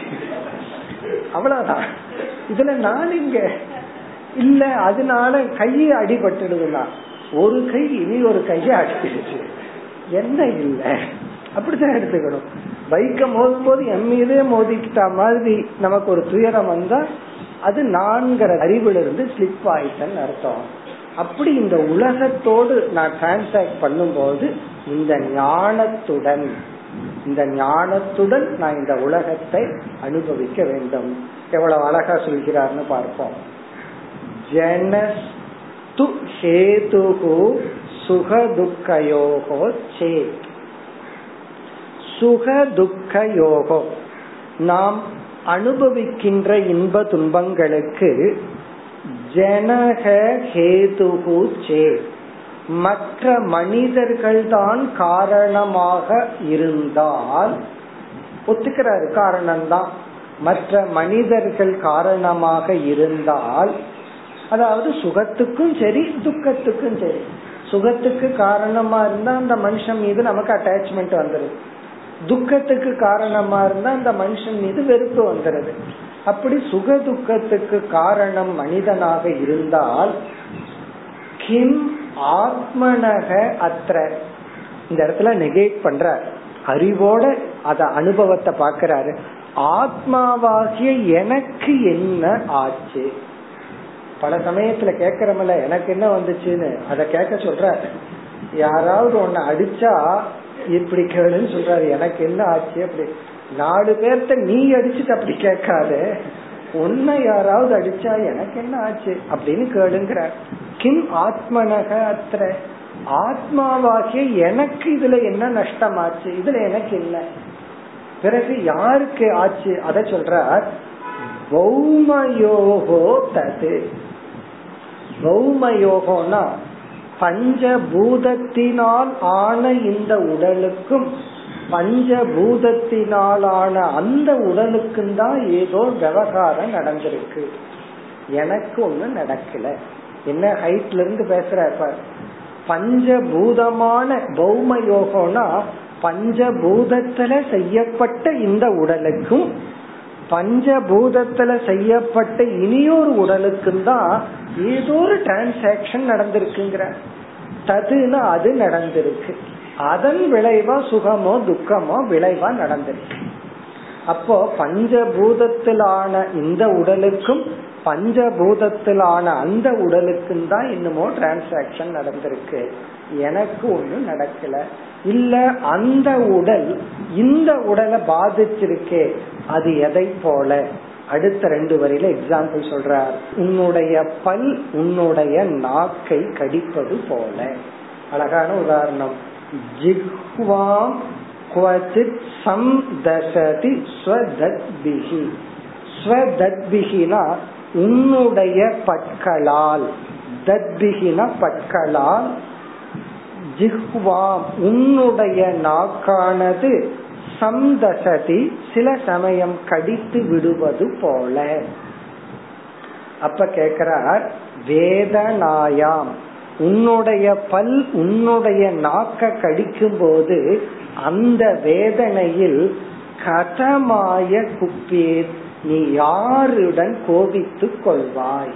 அவ்வளவுதான். இதுல நான் இங்க இல்ல அதனால கையை அடிபட்டுடுதுன்னா ஒரு கை இனி ஒரு கையை அடிச்சிடுச்சு. என்ன இல்ல? அப்படித்தான் எடுத்துக்கணும். பைக்க மோதும் போது என் மீதே மோதிக்கிட்ட மாதிரி நமக்கு ஒரு துயரம் வந்தா அது நான்கிற அறிவுல இருந்து ஸ்லிப் ஆயிட்டன்னு அர்த்தம். அப்படி இந்த உலகத்தோடு நான் டிரான்சாக்ட் பண்ணும்போது இந்த ஞானத்துடன் இந்த ஞானத்துடன் நான் இந்த உலகத்தை அனுபவிக்க வேண்டும். எவ்வளவு அழகா சொல்கிறார்னு பார்ப்போம். ஜனஸ்து ஹேதுகு சுகதுக்கயோகோ சேத் சுக துக்க யோகம் நாம் அனுபவிக்கின்ற இன்ப துன்பங்களுக்கு ஜனக ஹேதுகு சே. மற்ற மனிதர்கள்தான் காரணமாக இருந்தால் ஒத்துக்கிறாரு காரணம்தான். மற்ற மனிதர்கள் காரணமாக இருந்தால் அதாவது சுகத்துக்கும் சரி துக்கத்துக்கும் சரி. சுகத்துக்கு காரணமா இருந்தா அந்த மனுஷன் மீது நமக்கு அட்டாச்மெண்ட் வந்துருது. துக்கத்துக்கு காரணமா இருந்தா அந்த மனுஷன் மீது வெறுப்பு வந்துடுது அப்படி சுக துக்கத்துக்கு காரணம் மனிதனாக இருந்தால் கிம் ஆத்மனக அத்திர இந்த இடத்துல நெகேட் பண்ற அறிவோட அத அனுபவத்தை பாக்குறாரு ஆத்மாவாகிய எனக்கு என்ன ஆச்சு? பல சமயத்துல கேக்குறமல்ல எனக்கு என்ன வந்துச்சுன்னு அத கேட்க சொல்ற யாராவது ஒன்ன அடிச்சா இப்படி கேளுன்னு சொல்றாரு. எனக்கு என்ன ஆச்சு அப்படி. நாலு பேர்த்த நீ அடிச்சுட்டு அப்படி கேட்காத. உன்னை யாராவது அடிச்சா எனக்கு என்ன ஆச்சு அப்படின்னு கேளுங்கிற கிம் ஆத்மனக அத்திர ஆத்மாவாகிய எனக்கு இதுல என்ன நஷ்டமாச்சு? இதுல எனக்கு என்ன? பிறகு யாருக்கு ஆச்சு? அத சொல்ற பௌமயோகோ தது. பௌமயோகம்னா பஞ்சபூதத்தினால் ஆன இந்த உடலுக்கும் பஞ்சபூதத்தினாலான அந்த உடலுக்கும் தான் ஏதோ விவகாரம் நடந்திருக்கு. எனக்கு ஒண்ணு நடக்கல. என்ன ஹைட்ல இருந்து பேசுற பஞ்சபூதமான பௌம யோகம்னா பஞ்சபூதத்துல செய்யப்பட்ட இந்த உடலுக்கும் பஞ்சபூதத்துல செய்யப்பட்ட இனியொரு உடலுக்கும் தான் ஏதோ ஒரு டிரான்சாக்சன் நடந்திருக்குங்கிற. ததுன்னா அது நடந்திருக்கு. அதன் விளைவா சுகமோ துக்கமோ விளைவா நடந்திருக்கு. அப்போ பஞ்சபூதத்திலான இந்த உடலுக்கும் பஞ்சபூதத்திலான அந்த உடலுக்கும் தான் இன்னமோ டிரான்சாக்சன் நடந்திருக்கு. எனக்கு ஒண்ணு நடக்கல. இல்ல அந்த உடல் இந்த உடலை பாதிச்சிருக்கே அது எதை போல? அடுத்த ரெண்டு வரையில எக்ஸாம்பிள் சொல்றார். உன்னுடைய பல் உன்னுடைய நாக்கை கடிப்பது போல. அழகான உதாரணம். ஜிஹ்வாம் குவச்சித் சம்தசதி ஸ்வதத்பிஹி. ஸ்வதத்பிஹினா உன்னுடைய பற்களால். தத்பிகின பற்களால் ஜிஹ்வாம் உன்னுடைய நாக்கானது சம்தசதி சில சமயம் கடித்து விடுவது போல. அப்ப கேக்குறார் வேதனாயாம் உன்னுடைய பல் உன்னுடைய நாக்க கடிக்கும் போது அந்த வேதனையில் கதமாய குப்பேர் நீ யாருடன் கோபித்துக் கொள்வாய்?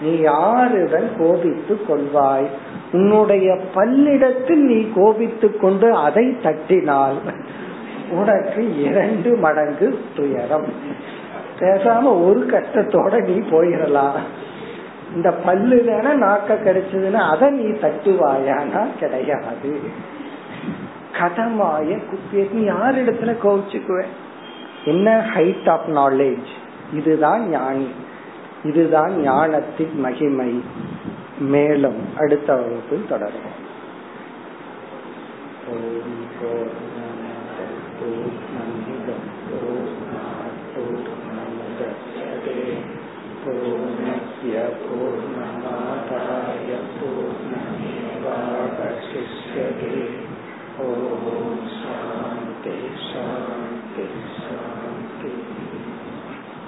நீ யாருடன் கோபித்துக் கொள்வாய்? உன்னுடைய பல்லிடத்தில் நீ கோபித்துக் கொண்டு அதை தட்டினால் உனக்கு இரண்டு மடங்கு துயரம். பேசாம ஒரு கஷ்டத்தோட நீ போயிடலாம். இந்த பல்லு தானே நாக்க கிடைச்சதுன்னா அதை நீ தட்டுவாயானா? கிடையாது. கதமாய குப்பிய நீ யார் இடத்துல கோவிச்சுக்குவேன் என்ன ஹைட் ஆஃப் நாலேஜ் இதுதான் ஞானி. இதுதான் ஞானத்தின் மகிமை. மேலும் அடுத்த வகுப்பில் தொடரும் ஓம் பூர்ணமிதம் பூர்ணாத் பூர்ணமுதட்சதே பூர்ணஸ்ய